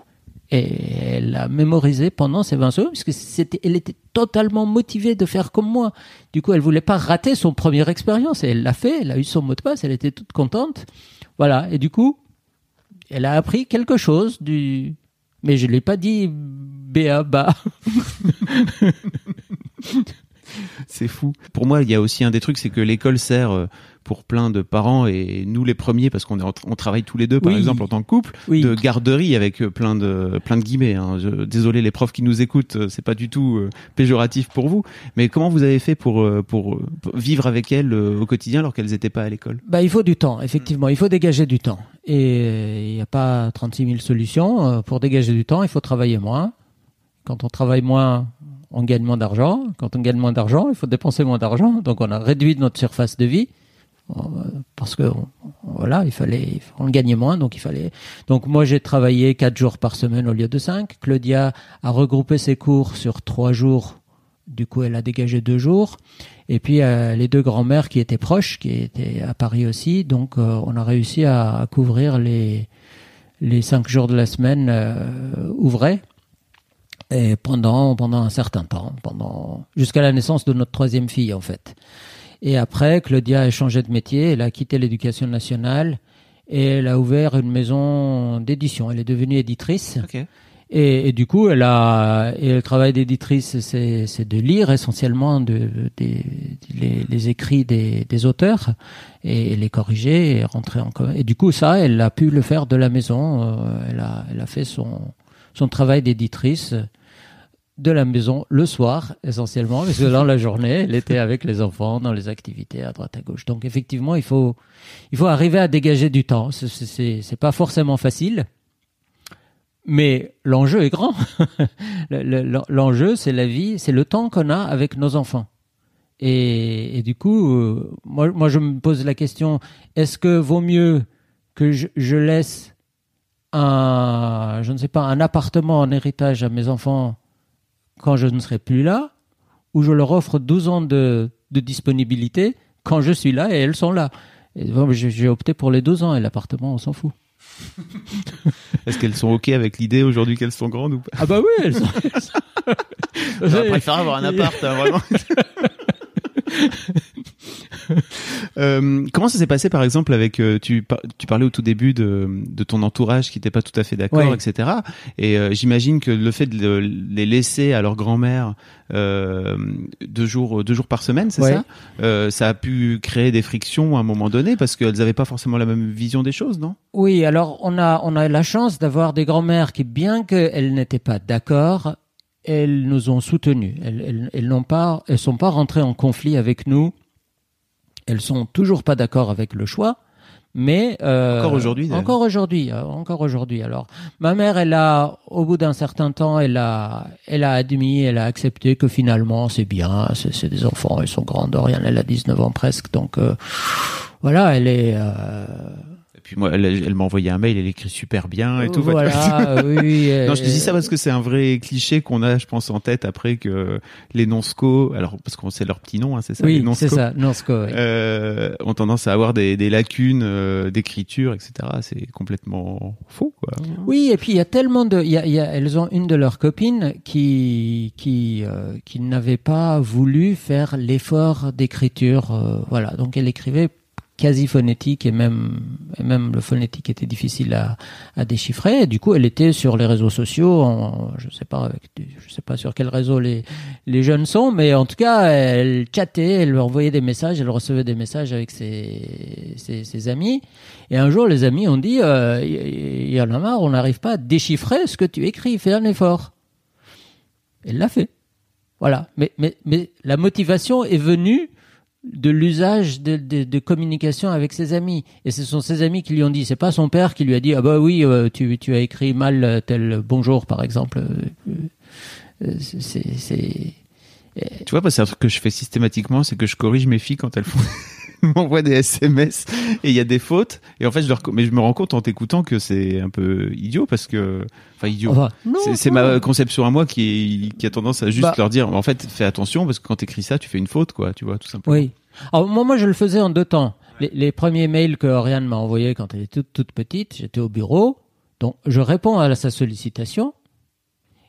et elle a mémorisé pendant ces 20 secondes puisque c'était elle était totalement motivée de faire comme moi. Du coup elle voulait pas rater son première expérience et elle l'a fait. Elle a eu son mot de passe, elle était toute contente. Voilà et du coup elle a appris quelque chose du mais je l'ai pas dit béa bas. C'est fou. Pour moi, il y a aussi un des trucs, c'est que l'école sert euh, pour plein de parents et nous les premiers, parce qu'on est on travaille tous les deux, par Oui. exemple, en tant que couple, Oui. de garderie avec euh, plein de plein de guillemets. hein. Je- désolé les profs qui nous écoutent, euh, c'est pas du tout euh, péjoratif pour vous. Mais comment vous avez fait pour pour, pour vivre avec elles euh, au quotidien alors qu'elles n'étaient pas à l'école? Bah, il faut du temps, effectivement. Il faut dégager du temps. Et il n'y a pas 36 000 solutions. Pour dégager du temps, il faut travailler moins. Quand on travaille moins, on gagne moins d'argent. Quand on gagne moins d'argent, il faut dépenser moins d'argent. Donc on a réduit notre surface de vie. Euh, Parce que voilà, il fallait, on gagnait moins, donc il fallait. Donc moi j'ai travaillé quatre jours par semaine au lieu de cinq. Claudia a regroupé ses cours sur trois jours. Du coup, elle a dégagé deux jours. Et puis euh, les deux grands-mères qui étaient proches, qui étaient à Paris aussi, donc euh, on a réussi à, à couvrir les les cinq jours de la semaine euh, ouvrés et pendant pendant un certain temps, pendant jusqu'à la naissance de notre troisième fille en fait. Et après, Claudia a changé de métier, elle a quitté l'éducation nationale et elle a ouvert une maison d'édition. Elle est devenue éditrice. Ok. Et, et du coup, elle a, et le travail d'éditrice, c'est, c'est de lire essentiellement de, des- les, les écrits des, des auteurs et les corriger et rentrer en Et du coup, ça, elle a pu le faire de la maison. Euh, elle a, elle a fait son, son travail d'éditrice de la maison le soir essentiellement parce que dans la journée elle était avec les enfants dans les activités à droite à gauche donc effectivement il faut il faut arriver à dégager du temps c'est pas forcément facile mais l'enjeu est grand. Le- le- L'enjeu, c'est la vie, c'est le temps qu'on a avec nos enfants. Et, et du coup, euh, moi, moi, je me pose la question est-ce que vaut mieux que je, je laisse un, je ne sais pas, un appartement en héritage à mes enfants quand je ne serai plus là, ou je leur offre 12 ans de, de disponibilité quand je suis là et elles sont là bon, J'ai opté pour les 12 ans et l'appartement, on s'en fout. Est-ce qu'elles sont ok avec l'idée aujourd'hui qu'elles sont grandes ou pas? Ah bah oui, elles sont. On préfère avoir un appart, hein, vraiment. Euh, comment ça s'est passé par exemple avec euh, tu par- tu parlais au tout début de, de ton entourage qui n'était pas tout à fait d'accord Ouais. etc et euh, j'imagine que le fait de le- les laisser à leur grand-mère euh, deux jours deux jours par semaine c'est Ouais. ça? Euh, ça a pu créer des frictions à un moment donné parce qu'elles n'avaient pas forcément la même vision des choses non? Oui, alors on a, on a la chance d'avoir des grands-mères qui, bien qu'elles n'étaient pas d'accord, elles nous ont soutenus. Elles, elles, elles n'ont pas, elles sont pas rentrées en conflit avec nous. Elles sont toujours pas d'accord avec le choix, mais euh, Encore aujourd'hui. Encore aujourd'hui, euh, encore aujourd'hui. Alors, ma mère, elle a, au bout d'un certain temps, elle a, elle a admis, elle a accepté que finalement c'est bien, c'est des enfants, ils sont grands. Elle a 19 ans presque, donc euh, voilà, elle est. et puis moi elle, elle m'a envoyé un mail elle écrit super bien et tout Voilà, euh, oui. Non, je te dis euh, ça parce que c'est un vrai cliché qu'on a, je pense, en tête après que les nonsco, alors parce qu'on sait leur petit nom, hein, c'est ça, Oui, c'est ça, Nonsco. oui. euh, ont tendance à avoir des, des lacunes euh, d'écriture, etc. C'est complètement faux, quoi. Oui, et puis il y a tellement de, y a, y a- elles ont une de leurs copines qui qui euh, qui n'avait pas voulu faire l'effort d'écriture, voilà. Donc elle écrivait quasi phonétique et même et même le phonétique était difficile à, à déchiffrer. Du coup, elle était sur les réseaux sociaux, je sais pas, avec je sais pas sur quel réseau les les jeunes sont, mais en tout cas, elle chattait, elle leur envoyait des messages, elle recevait des messages avec ses ses, amis. Et un jour, les amis ont dit, euh, il il y en a marre, on n'arrive pas à déchiffrer ce que tu écris, fais un effort. Elle l'a fait. Voilà. Mais, mais, mais la motivation est venue de l'usage de, de, de communication avec ses amis. Et ce sont ses amis qui lui ont dit, c'est pas son père qui lui a dit, ah bah oui, euh, tu, tu as écrit mal tel bonjour, par exemple. Euh, euh, c'est, Tu vois, c'est un truc que je fais systématiquement, c'est que je corrige mes filles quand elles font m'envoient des SMS et il y a des fautes et en fait je leur mais je me rends compte en t'écoutant que c'est un peu idiot parce que enfin idiot Enfin, c'est ma conception à moi qui qui a tendance à juste Bah. leur dire en fait fais attention parce que quand t'écris ça tu fais une faute quoi tu vois tout simplement Oui. Alors moi, moi, je le faisais en deux temps. Les, les premiers mails que Oriane m'a envoyés quand elle était toute, toute petite, j'étais au bureau, donc je réponds à sa sollicitation.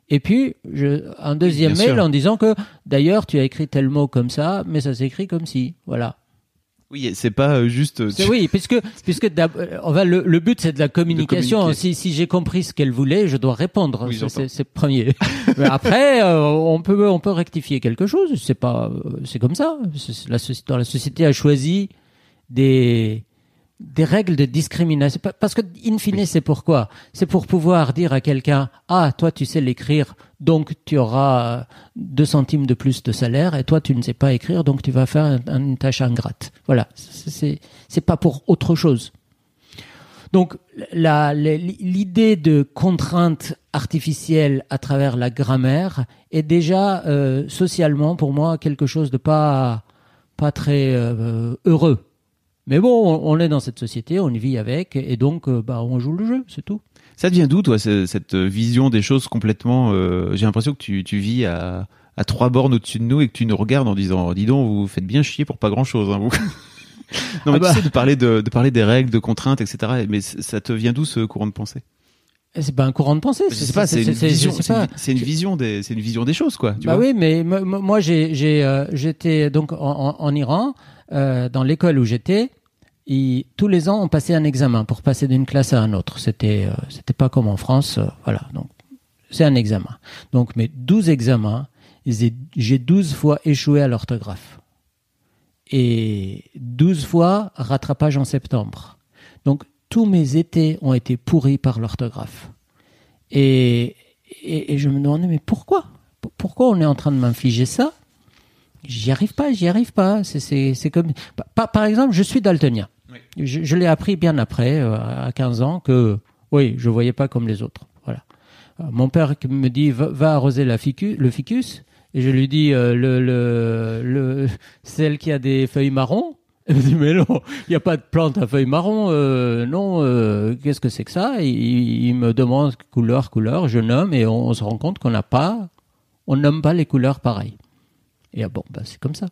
Et puis, je, un deuxième bien mail sûr. en disant que, d'ailleurs, tu as écrit tel mot comme ça, mais ça s'écrit comme si. Voilà. Oui c'est pas euh, juste C'est oui, puisque puisque euh, on va le, le but c'est de la communication. si si j'ai compris ce qu'elle voulait, je dois répondre. Oui, C'est- premier. Mais après, euh, on peut on peut rectifier quelque chose. C'est pas euh, c'est comme ça. La, dans la société a choisi des des règles de discrimination. Pa- parce que in fine c'est pourquoi c'est pour pouvoir dire à quelqu'un ah toi tu sais l'écrire donc tu auras euh, deux centimes de plus de salaire et toi tu ne sais pas écrire donc tu vas faire un- une tâche ingrate voilà. C'est pas pour autre chose. Donc l'idée de contrainte artificielle à travers la grammaire est déjà euh, socialement pour moi quelque chose de pas pas très euh, heureux mais bon, on on est dans cette société, on vit avec, et donc euh, bah, on joue le jeu, c'est tout. ça devient d'où toi ce- cette vision des choses complètement euh, j'ai l'impression que tu tu vis à à trois bornes au-dessus de nous et que tu nous regardes en disant dis donc vous faites bien chier pour pas grand chose hein, vous non mais Ah bah. tu sais de parler de, de parler des règles de contraintes etc mais ça te vient d'où ce courant de pensée? Et C'est pas un courant de pensée. sais pas c'est une c'est- vision c'est une, pas. c'est une vision des c'est une vision des choses quoi tu bah vois oui, mais moi j'ai j'ai euh, j'étais donc en, en- en Iran euh, dans l'école où j'étais. Tous les ans, on passait un examen pour passer d'une classe à un autre. C'était euh, c'était pas comme en France, euh, voilà. Donc c'est un examen. Donc mes 12 examens, j'ai j'ai 12 fois échoué à l'orthographe. Et 12 fois rattrapage en septembre. Donc tous mes étés ont été pourris par l'orthographe. Et, et, je me demandais, mais pourquoi? Pourquoi on est en train de m'infliger ça? J'y arrive pas, j'y arrive pas. C'est comme. Par, par exemple, je suis daltonien. Je, l'ai appris bien après, euh, à 15 ans, que oui, je voyais pas comme les autres. Voilà. Euh, Mon père me dit va, arroser la ficu- le ficus, et je lui dis euh, le, le, le, celle qui a des feuilles marron. Elle me dit mais non, il n'y a pas de plante à feuilles marron. non, qu'est-ce que c'est que ça? Il, me demande couleur, couleur. Je nomme et on, on se rend compte qu'on n'a pas, on nomme pas les couleurs pareilles. Et ah bon, bah, c'est comme ça.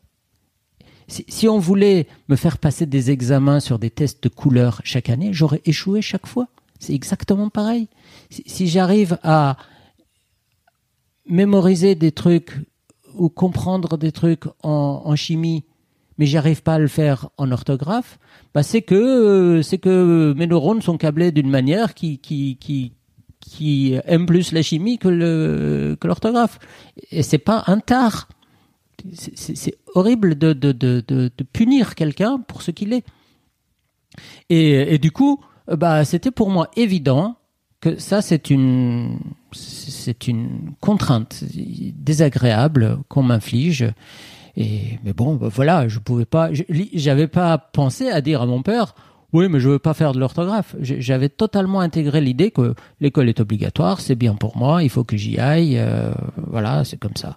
Si, si on voulait me faire passer des examens sur des tests de couleurs chaque année, j'aurais échoué chaque fois. C'est exactement pareil. Si, si j'arrive à mémoriser des trucs ou comprendre des trucs en, en chimie, mais j'arrive pas à le faire en orthographe, bah c'est que euh, c'est que mes neurones sont câblés d'une manière qui qui qui qui aime plus la chimie que le que l'orthographe. Et c'est pas un tard. C'est- horrible de, de, de, de, punir quelqu'un pour ce qu'il est. Et, et du coup, bah, c'était pour moi évident que ça, c'est une, c'est une contrainte désagréable qu'on m'inflige. Et, mais bon, bah, voilà, je pouvais pas, j'avais pas pensé à dire à mon père, oui, mais je veux pas faire de l'orthographe. J'avais totalement intégré l'idée que l'école est obligatoire, c'est bien pour moi, il faut que j'y aille, euh, voilà, c'est comme ça.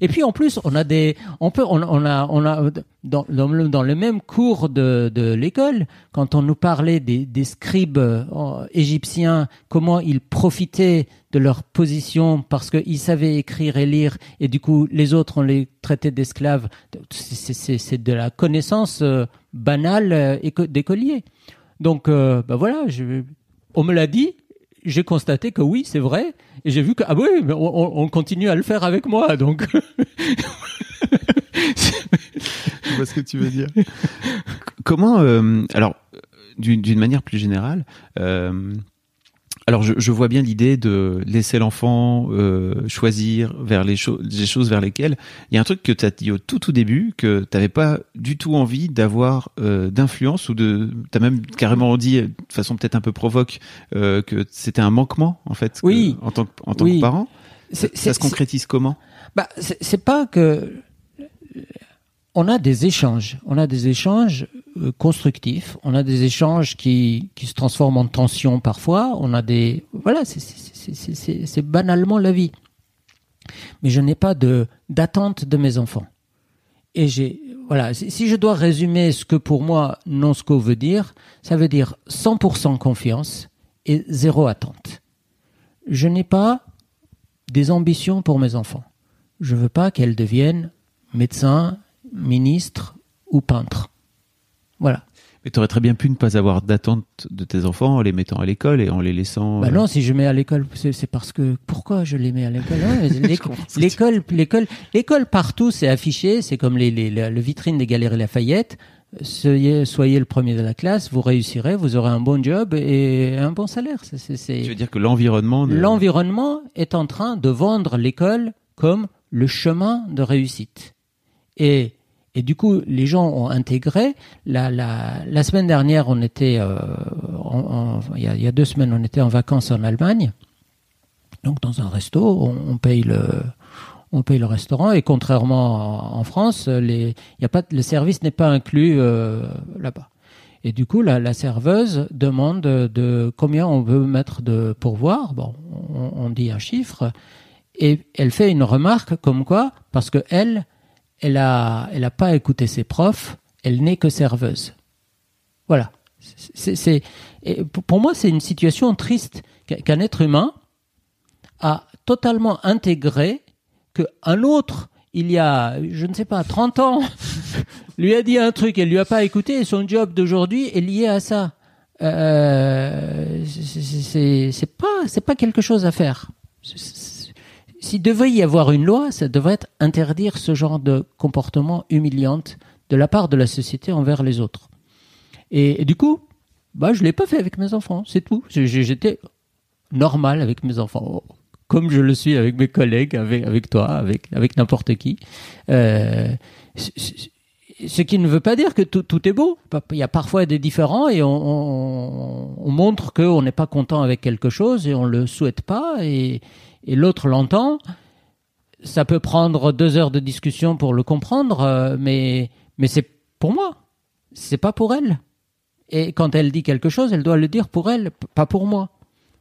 Et puis en plus, on a des, on peut, on, a, on a dans, le, même cours de, l'école, quand on nous parlait des, scribes euh, égyptiens, comment ils profitaient de leur position parce qu'ils savaient écrire et lire, et du coup les autres on les traitait d'esclaves. C'est- de la connaissance euh, banale euh, éco- d'écolier. Donc, euh, bah voilà, on me l'a dit, j'ai constaté que oui, c'est vrai, et j'ai vu que ah oui, mais on, on- on continue à le faire avec moi, donc Je vois ce que tu veux dire. Comment, euh, alors, euh, d'une manière plus générale, euh, alors je, je vois bien l'idée de laisser l'enfant euh, choisir vers les, cho- les choses vers lesquelles. Il y a un truc que tu as dit au tout tout début que tu n'avais pas du tout envie d'avoir euh, d'influence ou de. Tu as même carrément dit de façon peut-être un peu provoque euh, que c'était un manquement en fait. que- Oui. en tant que, en tant Oui. que parent. Ça, ça se concrétise comment? Bah, c'est pas que on a des échanges, on a des échanges euh, constructifs, on a des échanges qui qui se transforment en tension parfois, on a des voilà, c'est- banalement la vie. Mais je n'ai pas de d'attente de mes enfants. Et j'ai voilà, si, je dois résumer ce que pour moi Nonsco veut dire, ça veut dire 100% confiance et zéro attente. Je n'ai pas des ambitions pour mes enfants. Je veux pas qu'elles deviennent médecins, ministres ou peintres. Voilà. Mais tu aurais très bien pu ne pas avoir d'attente de tes enfants en les mettant à l'école et en les laissant. Bah euh, non, si je mets à l'école, c'est parce que pourquoi je les mets à l'école hein, L'école, l'école, l'école partout, c'est affiché. C'est comme les, les, les- le vitrine des Galeries Lafayette. Soyez, soyez le premier de la classe, vous réussirez, vous aurez un bon job et un bon salaire. C'est- Tu veux dire que l'environnement. ne- L'environnement est en train de vendre l'école comme le chemin de réussite. Et, et du coup, les gens ont intégré. La, la, la semaine dernière, on était, euh, il, y a, deux semaines, on était en vacances en Allemagne. Donc, dans un resto, on, paye le, on paye le restaurant. Et contrairement en, France, les, y a pas, le service n'est pas inclus euh, là-bas. Et du coup, la, serveuse demande de, de combien on veut mettre de pourboire. Bon, on, on dit un chiffre. Et elle fait une remarque comme quoi, parce que elle, elle a, elle a pas écouté ses profs, elle n'est que serveuse. Voilà. C'est, pour moi, c'est une situation triste qu'un être humain a totalement intégré qu'un autre, il y a, je ne sais pas, 30 ans, lui a dit un truc, elle lui a pas écouté, et son job d'aujourd'hui est lié à ça. Euh, c'est- pas, c'est pas quelque chose à faire. S'il devait y avoir une loi, ça devrait être interdire ce genre de comportement humiliant de la part de la société envers les autres. Et, du coup, bah, je l'ai pas fait avec mes enfants, c'est tout. J'étais normal avec mes enfants, comme je le suis avec mes collègues, avec, avec toi, avec, avec n'importe qui. Euh, ce qui ne veut pas dire que tout, tout est beau. Il y a parfois des différends et on, on, on montre qu'on n'est pas content avec quelque chose et on le souhaite pas et, et l'autre l'entend. Ça peut prendre deux heures de discussion pour le comprendre, euh, mais, mais c'est pour moi. C'est pas pour elle. Et quand elle dit quelque chose, elle doit le dire pour elle, pas pour moi.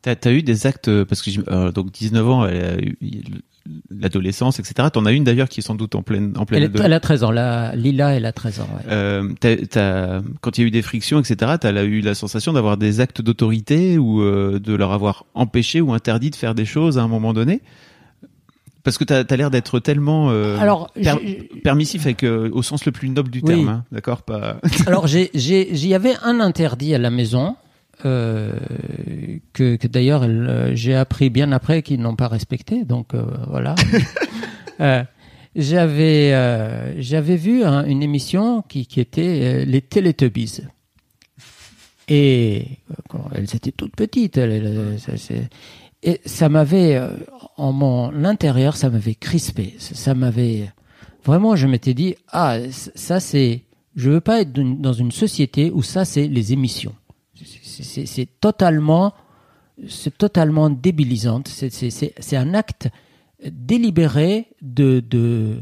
T'as as eu des actes euh, parce que euh, donc 19 ans, elle a eu l'adolescence, etc. T'en as une d'ailleurs qui est sans doute en pleine en pleine Elle, elle a 13 ans. La, Lila, elle a 13 ans. ouais. Euh, t'as- t'as- quand il y a eu des frictions, etc., t'as eu la sensation d'avoir des actes d'autorité ou euh, de leur avoir empêché ou interdit de faire des choses à un moment donné? Parce que t'as as, l'air d'être tellement euh, Alors, per- permissif avec, euh, au sens le plus noble du Oui. terme, hein, d'accord? Pas... Alors, j'y avais un interdit à la maison, euh, que, que d'ailleurs euh, j'ai appris bien après qu'ils n'ont pas respecté. Donc euh, voilà. J'avais j'avais vu hein, une émission qui, qui était les Teletubbies. Et quand elles étaient toutes petites. elles- elles- c'est- et ça m'avait, en mon intérieur, ça m'avait crispé. Ça, m'avait. Vraiment, je m'étais dit, ah, ça c'est. Je veux pas être dans une société où ça c'est les émissions. C'est- totalement. Totalement débilisant. C'est- un acte délibéré de. de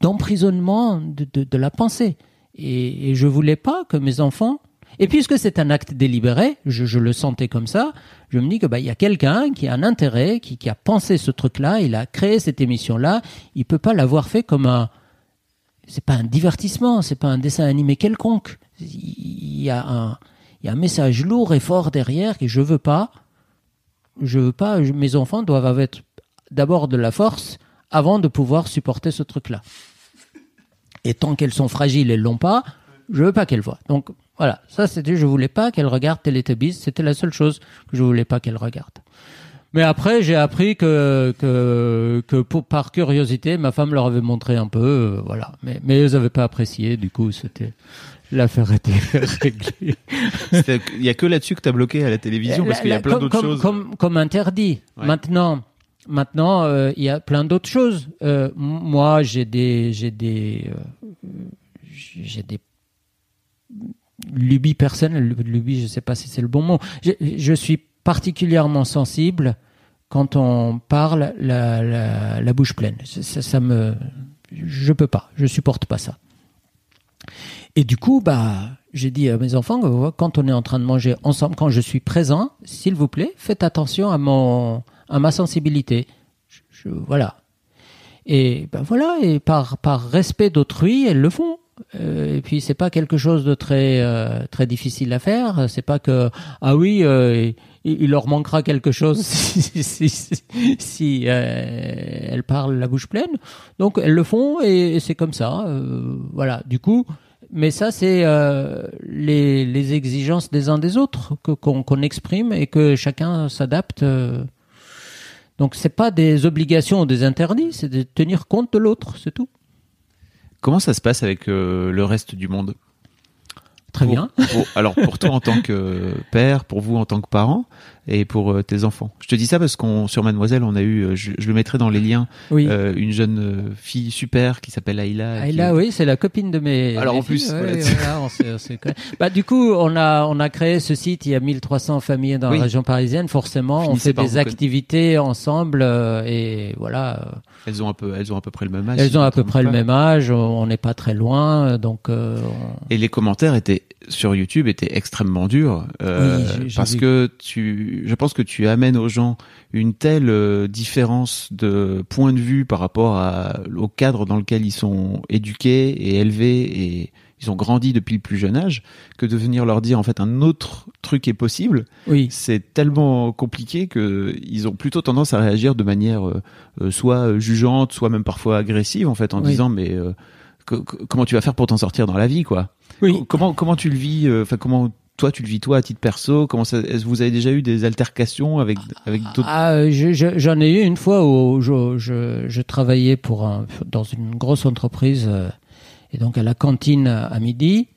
d'emprisonnement de, de, de la pensée. Et, et je voulais pas que mes enfants Et puisque c'est un acte délibéré, je, je, le sentais comme ça, je me dis que bah il y a quelqu'un qui a un intérêt, qui, qui a pensé ce truc-là, il a créé cette émission-là, il peut pas l'avoir fait comme un, c'est pas un divertissement, c'est pas un dessin animé quelconque. Il y a un, il y a un message lourd et fort derrière que je veux pas, je veux pas, mes enfants doivent avoir d'abord de la force avant de pouvoir supporter ce truc-là. Et tant qu'elles sont fragiles, elles l'ont pas, je veux pas qu'elles voient. Donc voilà, ça c'était, je voulais pas qu'elle regarde Teletubbies, c'était la seule chose que je voulais pas qu'elle regarde. Mais après, j'ai appris que que que par curiosité, ma femme leur avait montré un peu, euh, voilà. Mais mais elles avaient pas apprécié, du coup, c'était l'affaire était réglée. Il y a que là-dessus que tu as bloqué à la télévision parce qu'il y a plein d'autres choses. Comme, comme interdit. Ouais. Maintenant, maintenant, euh, il y a plein d'autres choses. Euh, moi, j'ai des j'ai des euh, j'ai des lubies personnelles. Lubies, je sais pas si c'est le bon mot. Je, je suis particulièrement sensible quand on parle la, la, la bouche pleine. Ça, ça, me, je peux pas, je supporte pas ça. Et du coup, bah, j'ai dit à mes enfants, quand on est en train de manger ensemble, quand je suis présent, s'il vous plaît, faites attention à mon, à ma sensibilité. Voilà. Et ben voilà, et par, par respect d'autrui, elles le font. Euh, et puis c'est pas quelque chose de très euh, très difficile à faire. C'est pas que ah oui, euh, il, leur manquera quelque chose si, si, elles parlent la bouche pleine. Donc elles le font et c'est comme ça. voilà. Du coup, mais ça c'est les, les exigences des uns des autres que qu'on qu exprime et que chacun s'adapte. Donc c'est pas des obligations ou des interdits, c'est de tenir compte de l'autre, c'est tout. Comment ça se passe avec euh, le reste du monde? Très pour, bien. Pour, alors pour toi en tant que père, pour vous en tant que parent et pour euh, tes enfants. Je te dis ça parce qu'on sur Mademoiselle, on a eu, euh, je, je le mettrai dans les liens, oui. euh, une jeune fille super qui s'appelle Aïla. Aïla, qui... oui, c'est la copine de mes. Alors mes en plus, filles. voilà. Ouais, voilà, on s'est- on bah du coup, on a on a créé ce site. Il y a 1300 familles dans Oui. la région parisienne. Forcément, on fait des activités ensemble euh, et voilà. elles ont un peu, elles ont à peu près le même âge. Elles si ont à peu près le même âge. On n'est pas très loin, donc. euh, on- Et les commentaires étaient sur YouTube étaient extrêmement durs Oui, parce que tu, je pense que tu amènes aux gens une telle euh, différence de point de vue par rapport à, au cadre dans lequel ils sont éduqués et élevés et ils ont grandi depuis le plus jeune âge que de venir leur dire en fait un autre truc est possible Oui. c'est tellement compliqué que ils ont plutôt tendance à réagir de manière euh, euh, soit jugeante soit même parfois agressive en fait en Oui. disant mais euh, co- co- comment tu vas faire pour t'en sortir dans la vie quoi? Oui. Co- Comment comment tu le vis euh, Enfin comment toi tu le vis toi à titre perso Comment ça Est-ce que vous avez déjà eu des altercations avec avec d'autres? Ah, euh, je- je- j'en ai eu une fois où je, travaillais pour un, dans une grosse entreprise euh, et donc à la cantine à midi,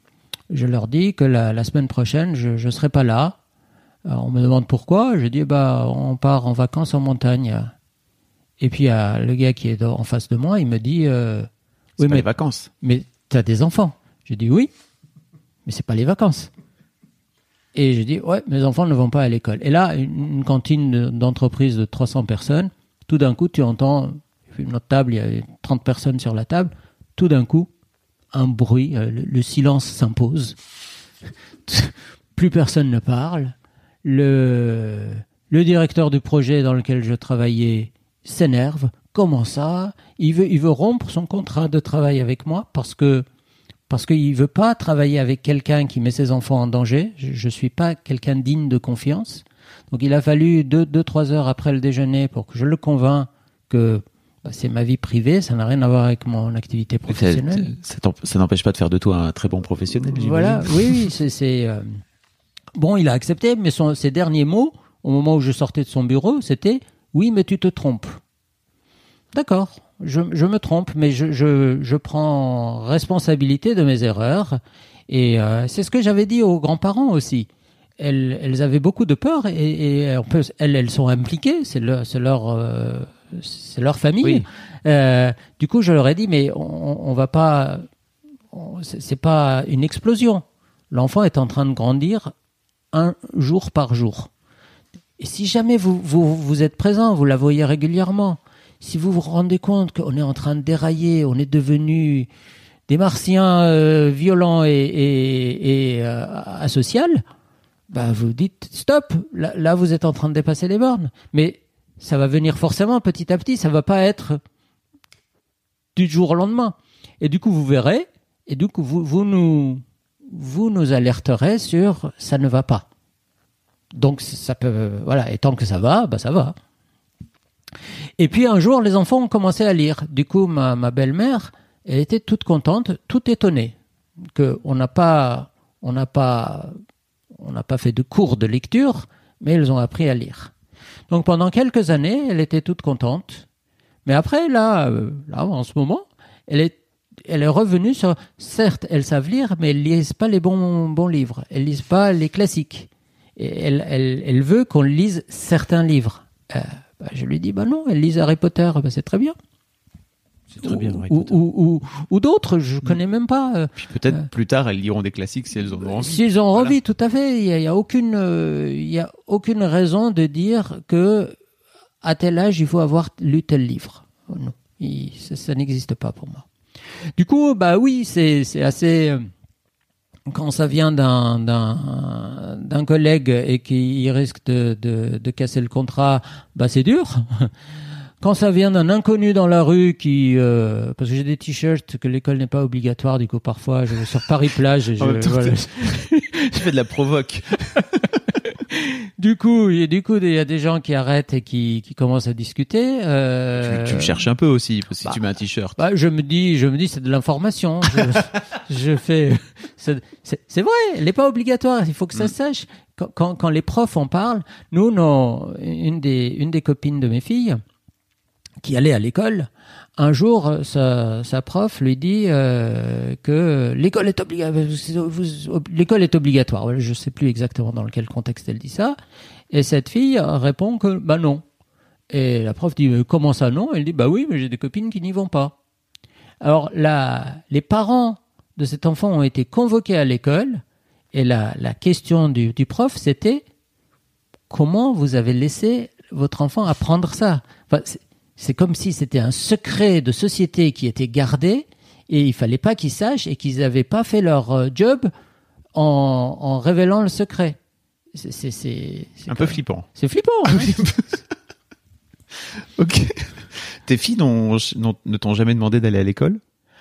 je leur dis que la, la semaine prochaine je ne serai pas là. Alors, on me demande pourquoi. Je dis bah on part en vacances en montagne. Et puis le gars qui est en face de moi, il me dit euh, C'est oui pas mais les vacances. mais t'as des enfants. Je dis oui, mais c'est pas les vacances. Et je dis ouais, mes enfants ne vont pas à l'école. Et là, une, cantine de- d'entreprise de 300 personnes, tout d'un coup, tu entends notre table, il y a 30 personnes sur la table. Tout d'un coup, un bruit, euh, le, le silence s'impose. Plus personne ne parle. Le, le directeur du projet dans lequel je travaillais s'énerve. Comment ça? Il veut, il veut rompre son contrat de travail avec moi parce que parce qu'il veut pas travailler avec quelqu'un qui met ses enfants en danger. Je, je suis pas quelqu'un digne de confiance. Donc il a fallu deux, deux, trois heures après le déjeuner pour que je le convainc que bah, c'est ma vie privée, ça n'a rien à voir avec mon activité professionnelle. Ça, n'empêche pas de faire de toi un très bon professionnel. j'imagine. Voilà, oui, oui, c'est. c'est, euh, Bon, il a accepté, mais son, ses derniers mots, au moment où je sortais de son bureau, c'était Oui, mais tu te trompes. D'accord, je, je me trompe, mais je, je, je prends responsabilité de mes erreurs. Et euh, c'est ce que j'avais dit aux grands-parents aussi. Elles, elles avaient beaucoup de peur et, et on peut, elles, elles sont impliquées, c'est leur, c'est leur, euh, c'est leur famille. Oui. Euh, du coup, je leur ai dit, mais on, on va pas, on- c'est c'est pas une explosion. L'enfant est en train de grandir un jour par jour. Et si jamais vous, vous, vous êtes présent, vous la voyez régulièrement, si vous vous rendez compte qu'on est en train de dérailler, on est devenu des martiens euh, violents et, et, et euh, asociaux, bah vous dites stop. Là, là, vous êtes en train de dépasser les bornes. Mais ça va venir forcément petit à petit. Ça va pas être du jour au lendemain. Et du coup, vous verrez. Et du coup, vous, vous nous vous nous alerterez sur ça ne va pas. Donc ça peut voilà. Et tant que ça va, bah ça va. Et puis un jour, les enfants ont commencé à lire. Du coup, ma, belle-mère, elle était toute contente, toute étonnée que on n'a pas, on n'a pas, on n'a pas fait de cours de lecture, mais ils ont appris à lire. Donc pendant quelques années, elle était toute contente. Mais après, là, euh, là, en ce moment, elle est, elle est revenue sur. Certes, elles savent lire, mais elles lisent pas les bons, bons livres. Elles lisent pas les classiques. Et elle, elle, elle veut qu'on lise certains livres. Euh, bah, je lui dis, bah non, elle lise Harry Potter, bah, c'est très bien. C'est très bien. Ou, Harry ou, Potter. ou, ou- ou d'autres, je connais même pas. euh, Puis peut-être euh, plus tard, elles liront des classiques si elles en ont envie. S'ils ont Voilà. envie, tout à fait. Il y a, y a aucune, euh, y a aucune raison de dire que à tel âge il faut avoir lu tel livre. Non, Il- ça, ça n'existe pas pour moi. Du coup, bah oui, c'est c'est assez. euh, Quand ça vient d'un d'un d'un collègue et qu'il risque de, de de casser le contrat, bah c'est dur. Quand ça vient d'un inconnu dans la rue qui, euh, parce que j'ai des t-shirts que l'école n'est pas obligatoire, du coup parfois je vais sur Paris plage et je, voilà. Je fais de la provoque. Du coup, et du coup, il y a des gens qui arrêtent et qui, qui commencent à discuter. Euh, Tu, tu me cherches un peu aussi, si bah, tu mets un t-shirt. bah, je me dis, je me dis, c'est de l'information. Je, je fais, c'est vrai, elle n'est pas obligatoire. Il faut que ça se sache. Quand, quand, quand les profs en parlent, nous, nos, une des, une des copines de mes filles qui allait à l'école, un jour, sa, sa prof lui dit euh, que l'école est obligatoire. Je sais plus exactement dans quel contexte elle dit ça. Et cette fille répond que bah non. Et la prof dit Mais comment ça non? Elle dit bah oui, mais j'ai des copines qui n'y vont pas. Alors là, les parents de cet enfant ont été convoqués à l'école et la, question du, prof c'était comment vous avez laissé votre enfant apprendre ça? C'est- comme si c'était un secret de société qui était gardé et il fallait pas qu'ils sachent et qu'ils n'avaient pas fait leur euh, job en, en révélant le secret. C'est Un peu flippant. C'est flippant. hein. ok. Tes filles ne t'ont jamais demandé d'aller à l'école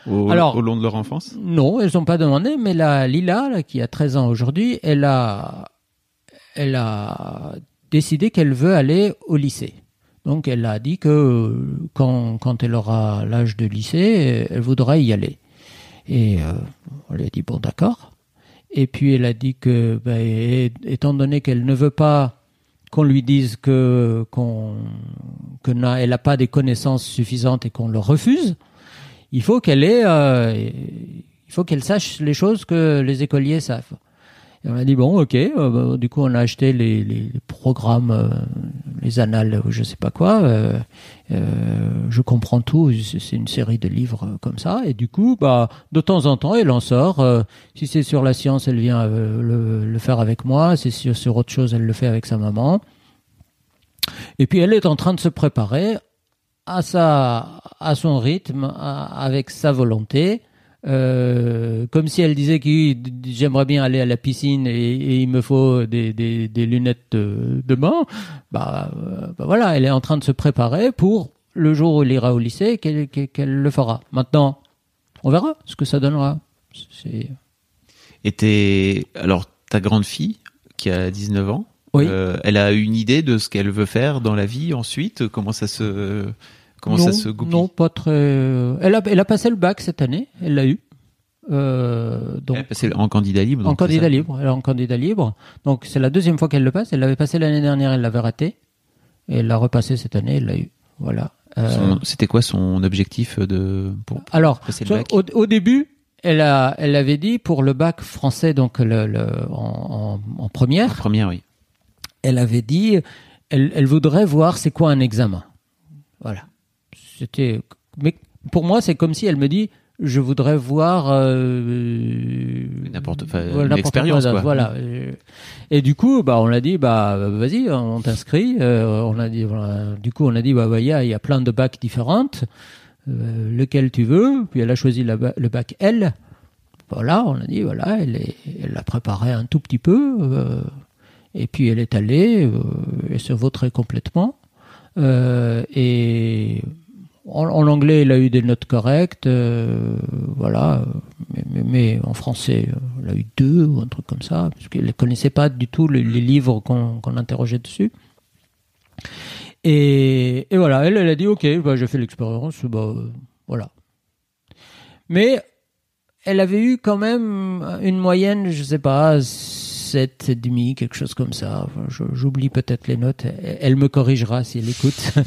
au, Alors- au long de leur enfance? Non, elles n'ont pas demandé, mais la Lila, là, qui a 13 ans aujourd'hui, elle a, elle a décidé qu'elle veut aller au lycée. Donc elle a dit que quand, elle aura l'âge de lycée, elle voudra y aller. Et euh, on lui a dit bon d'accord. Et puis elle a dit que ben, étant donné qu'elle ne veut pas qu'on lui dise que qu'on que n'a pas des connaissances suffisantes et qu'on le refuse, il faut qu'elle ait, euh, il faut qu'elle sache les choses que les écoliers savent. Et on a dit bon, ok. euh, bah, du coup, on a acheté les, les- les programmes, euh, les annales, ou je sais pas quoi. euh, euh, je comprends tout. C'est une série de livres euh, comme ça. Et du coup, bah, de temps en temps, elle en sort. euh, si c'est sur la science, elle vient euh, le, le faire avec moi. Si c'est sur, autre chose, elle le fait avec sa maman. Et puis, elle est en train de se préparer à sa, à son rythme, avec sa volonté. Euh, comme si elle disait que j'aimerais bien aller à la piscine et, et il me faut des, des, des lunettes de, de bain. Bah, euh, bah voilà, elle est en train de se préparer pour le jour où elle ira au lycée qu'elle qu'elle- qu'elle le fera. Maintenant, on verra ce que ça donnera. Et alors, ta grande fille, qui a 19 ans, Oui. euh, elle a une idée de ce qu'elle veut faire dans la vie ensuite? Comment ça se, comment non, ça se goupille non, pas très. Elle a, elle a passé le bac cette année. Elle l'a eu. Euh, donc Elle passée en candidat libre. en donc c'est candidat libre. Elle est en candidat libre. Donc c'est la deuxième fois qu'elle le passe. Elle l'avait passé l'année dernière, elle l'avait raté. Et elle l'a repassé cette année, elle l'a eu. Voilà. Euh, C'était quoi son objectif de pour alors, passer le bac au, au début, elle a, elle avait dit pour le bac français, donc le, le- en, en- en en première, première, oui. elle avait dit, elle, elle voudrait voir c'est quoi un examen. Voilà. C'était, mais pour moi, c'est comme si elle me dit, je voudrais voir euh, N'importe- voilà, l'expérience, quoi. Voilà. Et, et du coup, bah, on l'a dit, bah, vas-y, on t'inscrit. Euh, on a dit, voilà. du coup, on a dit, bah, bah, il y a, il y a plein de bacs différentes. euh, lequel tu veux? Puis elle a choisi la le bac L. Voilà, on a dit, voilà, elle, est, elle a préparé un tout petit peu. euh, et puis elle est allée, elle se vautrait complètement. Et en, anglais, elle a eu des notes correctes. euh, voilà, mais, en français, elle a eu deux ou un truc comme ça, parce qu'elle ne connaissait pas du tout les, livres qu'on interrogeait dessus. Et, voilà, elle, a dit ok, bah, j'ai fait l'expérience, bah, voilà. Mais elle avait eu quand même une moyenne, je sais pas, 7 et demi, quelque chose comme ça. J'oublie peut-être les notes. Elle, me corrigera si elle écoute.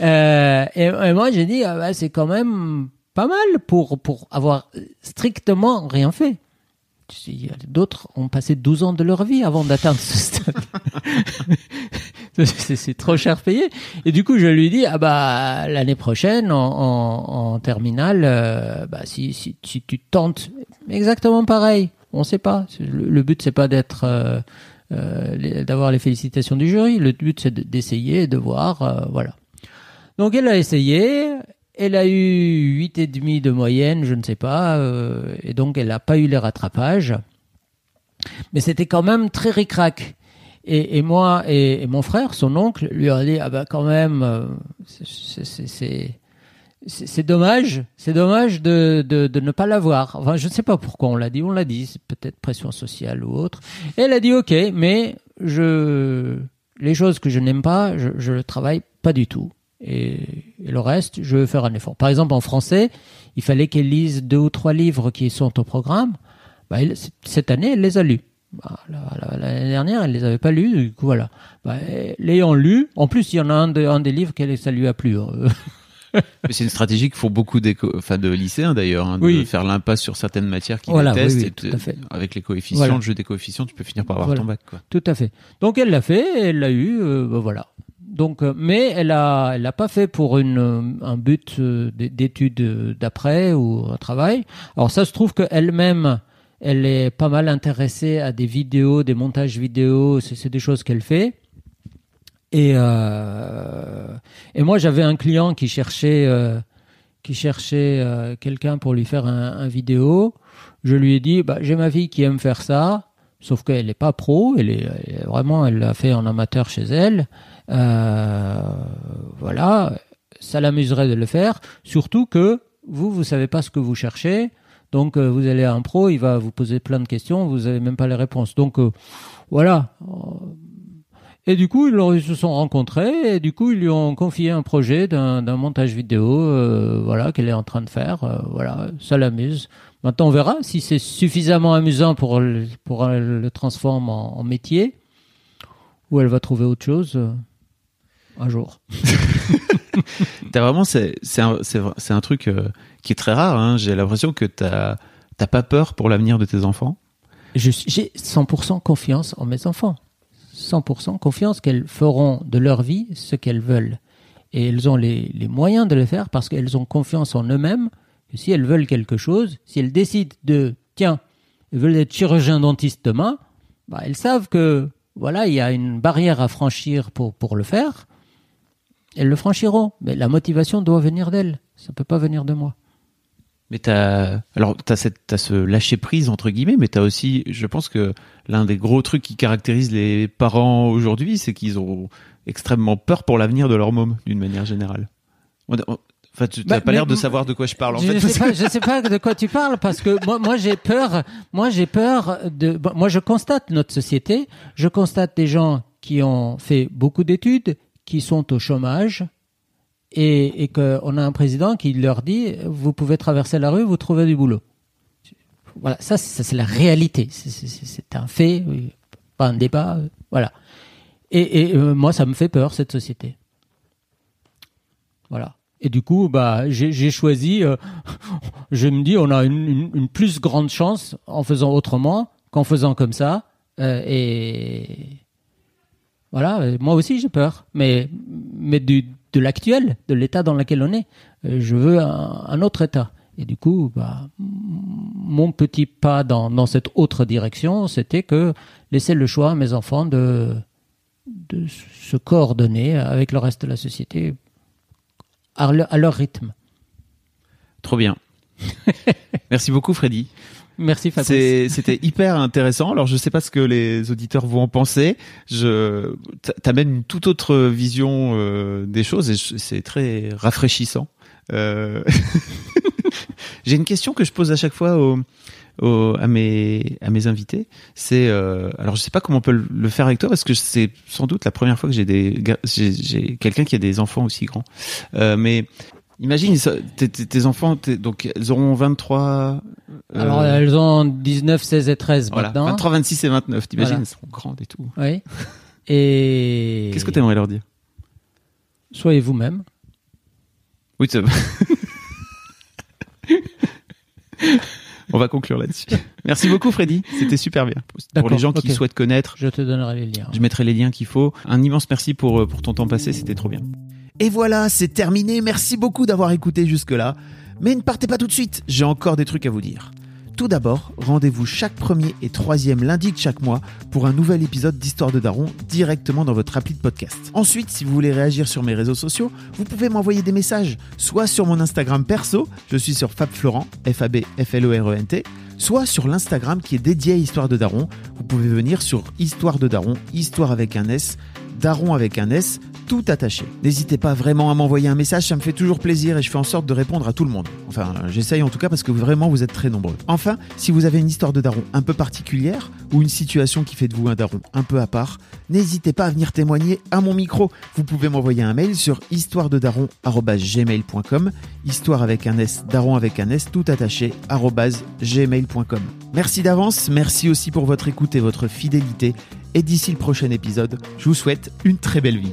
Euh, et, moi, j'ai dit, ah bah, c'est quand même pas mal pour, pour avoir strictement rien fait. D'autres ont passé 12 ans de leur vie avant d'atteindre ce stade. C'est trop cher payé. Et du coup, je lui dis, ah bah, l'année prochaine, en, en, en terminale, euh, bah, si, si, si tu tentes exactement pareil, on sait pas. Le, but, c'est pas d'être, euh, euh, d'avoir les félicitations du jury. Le but, c'est de- d'essayer, de voir, euh, voilà. Donc, elle a essayé. Elle a eu huit et demi de moyenne, je ne sais pas, et donc elle n'a pas eu les rattrapages. Mais c'était quand même très ric-rac. Et, et moi et, mon frère, son oncle, lui a dit ah bah quand même, c'est- c'est- dommage, c'est dommage de, de, de ne pas l'avoir. Enfin, je ne sais pas pourquoi on l'a dit, on l'a dit, c'est peut-être pression sociale ou autre. Et elle a dit ok, mais je les choses que je n'aime pas, je, je le travaille pas du tout. Et, le reste, je veux faire un effort. Par exemple, en français, il fallait qu'elle lise deux ou trois livres qui sont au programme. Bah, cette année, elle les a lus. Bah, la- la- L'année dernière, elle les avait pas lus. Du coup, voilà. Bah, L'ayant lu, en plus, il y en a un, de- un des livres qu'elle ça lui a plu. c'est une stratégie que font beaucoup enfin, de lycéens d'ailleurs, hein, de Oui. faire l'impasse sur certaines matières qu'ils Voilà, détestent. oui, oui, et tout de- à fait. Avec les coefficients, Voilà. le jeu des coefficients, tu peux finir par avoir Voilà. ton bac. Quoi. Tout à fait. Donc elle l'a fait, elle l'a eu, euh, bah, voilà. Donc, euh, mais elle a, elle l'a pas fait pour une, euh, un but d'études d'après ou un travail. Alors ça se trouve qu'elle-même, elle est pas mal intéressée à des vidéos, des montages vidéo. C'est des choses qu'elle fait. Et euh, et moi j'avais un client qui cherchait, euh, qui cherchait euh, quelqu'un pour lui faire un, un vidéo. Je lui ai dit, bah, j'ai ma fille qui aime faire ça. Sauf qu'elle n'est pas pro, elle est, elle vraiment, elle l'a fait en amateur chez elle. Euh, voilà, ça l'amuserait de le faire. Surtout que vous, vous savez pas ce que vous cherchez. Donc euh, vous allez à un pro, il va vous poser plein de questions, vous avez même pas les réponses. Donc euh, voilà. Et du coup, ils, se sont rencontrés et du coup, ils lui ont confié un projet d'un d'un montage vidéo, euh, voilà, qu'elle est en train de faire. euh, voilà, ça l'amuse. Maintenant, on verra si c'est suffisamment amusant pour le, pour le transformer en, en métier ou elle va trouver autre chose euh, un jour. T'as vraiment, c'est c'est un, c'est vra- c'est un truc qui est très rare. Hein. J'ai l'impression que t'as t'as pas peur pour l'avenir de tes enfants. Je J'ai 100% confiance en mes enfants. 100% confiance qu'elles feront de leur vie ce qu'elles veulent. Et elles ont les, moyens de le faire parce qu'elles ont confiance en eux-mêmes. Si elles veulent quelque chose, si elles décident de, tiens, elles veulent être chirurgien dentiste demain, bah, elles savent que, voilà, il y a une barrière à franchir pour, pour le faire. Elles le franchiront. Mais la motivation doit venir d'elles. Ça peut pas venir de moi. Mais t'as alors t'as cette t'as ce lâcher prise entre guillemets, mais t'as aussi, je pense que l'un des gros trucs qui caractérise les parents aujourd'hui, c'est qu'ils ont extrêmement peur pour l'avenir de leur môme d'une manière générale. Enfin, tu Bah, n'as pas l'air de savoir de quoi je parle en je ne sais pas, je sais pas de quoi tu parles parce que moi, moi j'ai peur. Moi, j'ai peur de. bon, Moi, je constate notre société. Je constate des gens qui ont fait beaucoup d'études, qui sont au chômage, et, et qu'on a un président qui leur dit vous pouvez traverser la rue, vous trouvez du boulot. Voilà, ça, ça, c'est la réalité. C'est- un fait, pas un débat. euh, Voilà. Et, et, euh, moi, ça me fait peur cette société. Voilà. Et du coup, bah, j'ai choisi. euh, je me dis, on a une, une- une plus grande chance en faisant autrement qu'en faisant comme ça. Euh, et voilà, moi aussi j'ai peur, mais mais du, de l'actuel, de l'état dans lequel on est. Euh, je veux un, un autre état. Et du coup, bah, mon petit pas dans, dans cette autre direction, c'était que laisser le choix à mes enfants de de se coordonner avec le reste de la société à leur rythme. Trop bien. Merci beaucoup, Freddy. Merci Fabrice. C'était hyper intéressant. Alors, je sais pas ce que les auditeurs vont en penser. Je t'a- t'amènes une toute autre vision euh, des choses et c'est très rafraîchissant. Euh, J'ai une question que je pose à chaque fois aux, aux- à mes à mes invités. C'est euh, alors je sais pas comment on peut le- faire avec toi parce que c'est sans doute la première fois que j'ai j'ai quelqu'un qui a des enfants aussi grands. Euh, mais imagine ça- tes, enfants donc ils auront 23 euh, Alors elles ont 19, 16 et 13 voilà, maintenant. 23, 26 et 29, t'imagines, Voilà. elles seront grandes et tout. Oui. Et Qu'est-ce que t'aimerais leur dire? Soyez vous-même. Oui, ça- On va conclure là-dessus. Merci beaucoup, Freddy. C'était super bien. Pour les gens qui souhaitent connaître, Je te donnerai les liens. je mettrai les liens qu'il faut. Un immense merci pour, euh, pour ton temps passé. C'était trop bien. Et voilà, c'est terminé. Merci beaucoup d'avoir écouté jusque-là. Mais ne partez pas tout de suite. J'ai encore des trucs à vous dire. Tout d'abord, rendez-vous chaque premier et troisième lundi de chaque mois pour un nouvel épisode d'Histoire de Daron directement dans votre appli de podcast. Ensuite, si vous voulez réagir sur mes réseaux sociaux, vous pouvez m'envoyer des messages, soit sur mon Instagram perso, je suis sur FabFlorent, F-A-B-F-L-O-R-E-N-T, soit sur l'Instagram qui est dédié à Histoire de Daron. Vous pouvez venir sur Histoire de Daron, Histoire avec un S, Daron avec un S, tout attaché. N'hésitez pas vraiment à m'envoyer un message, ça me fait toujours plaisir et je fais en sorte de répondre à tout le monde. Enfin, j'essaye en tout cas parce que vraiment vous êtes très nombreux. Enfin, si vous avez une histoire de daron un peu particulière ou une situation qui fait de vous un daron un peu à part, n'hésitez pas à venir témoigner à mon micro. Vous pouvez m'envoyer un mail sur histoirededaron@gmail.com, histoire avec un S, daron avec un S, tout attaché. Merci d'avance, merci aussi pour votre écoute et votre fidélité. Et d'ici le prochain épisode, je vous souhaite une très belle vie.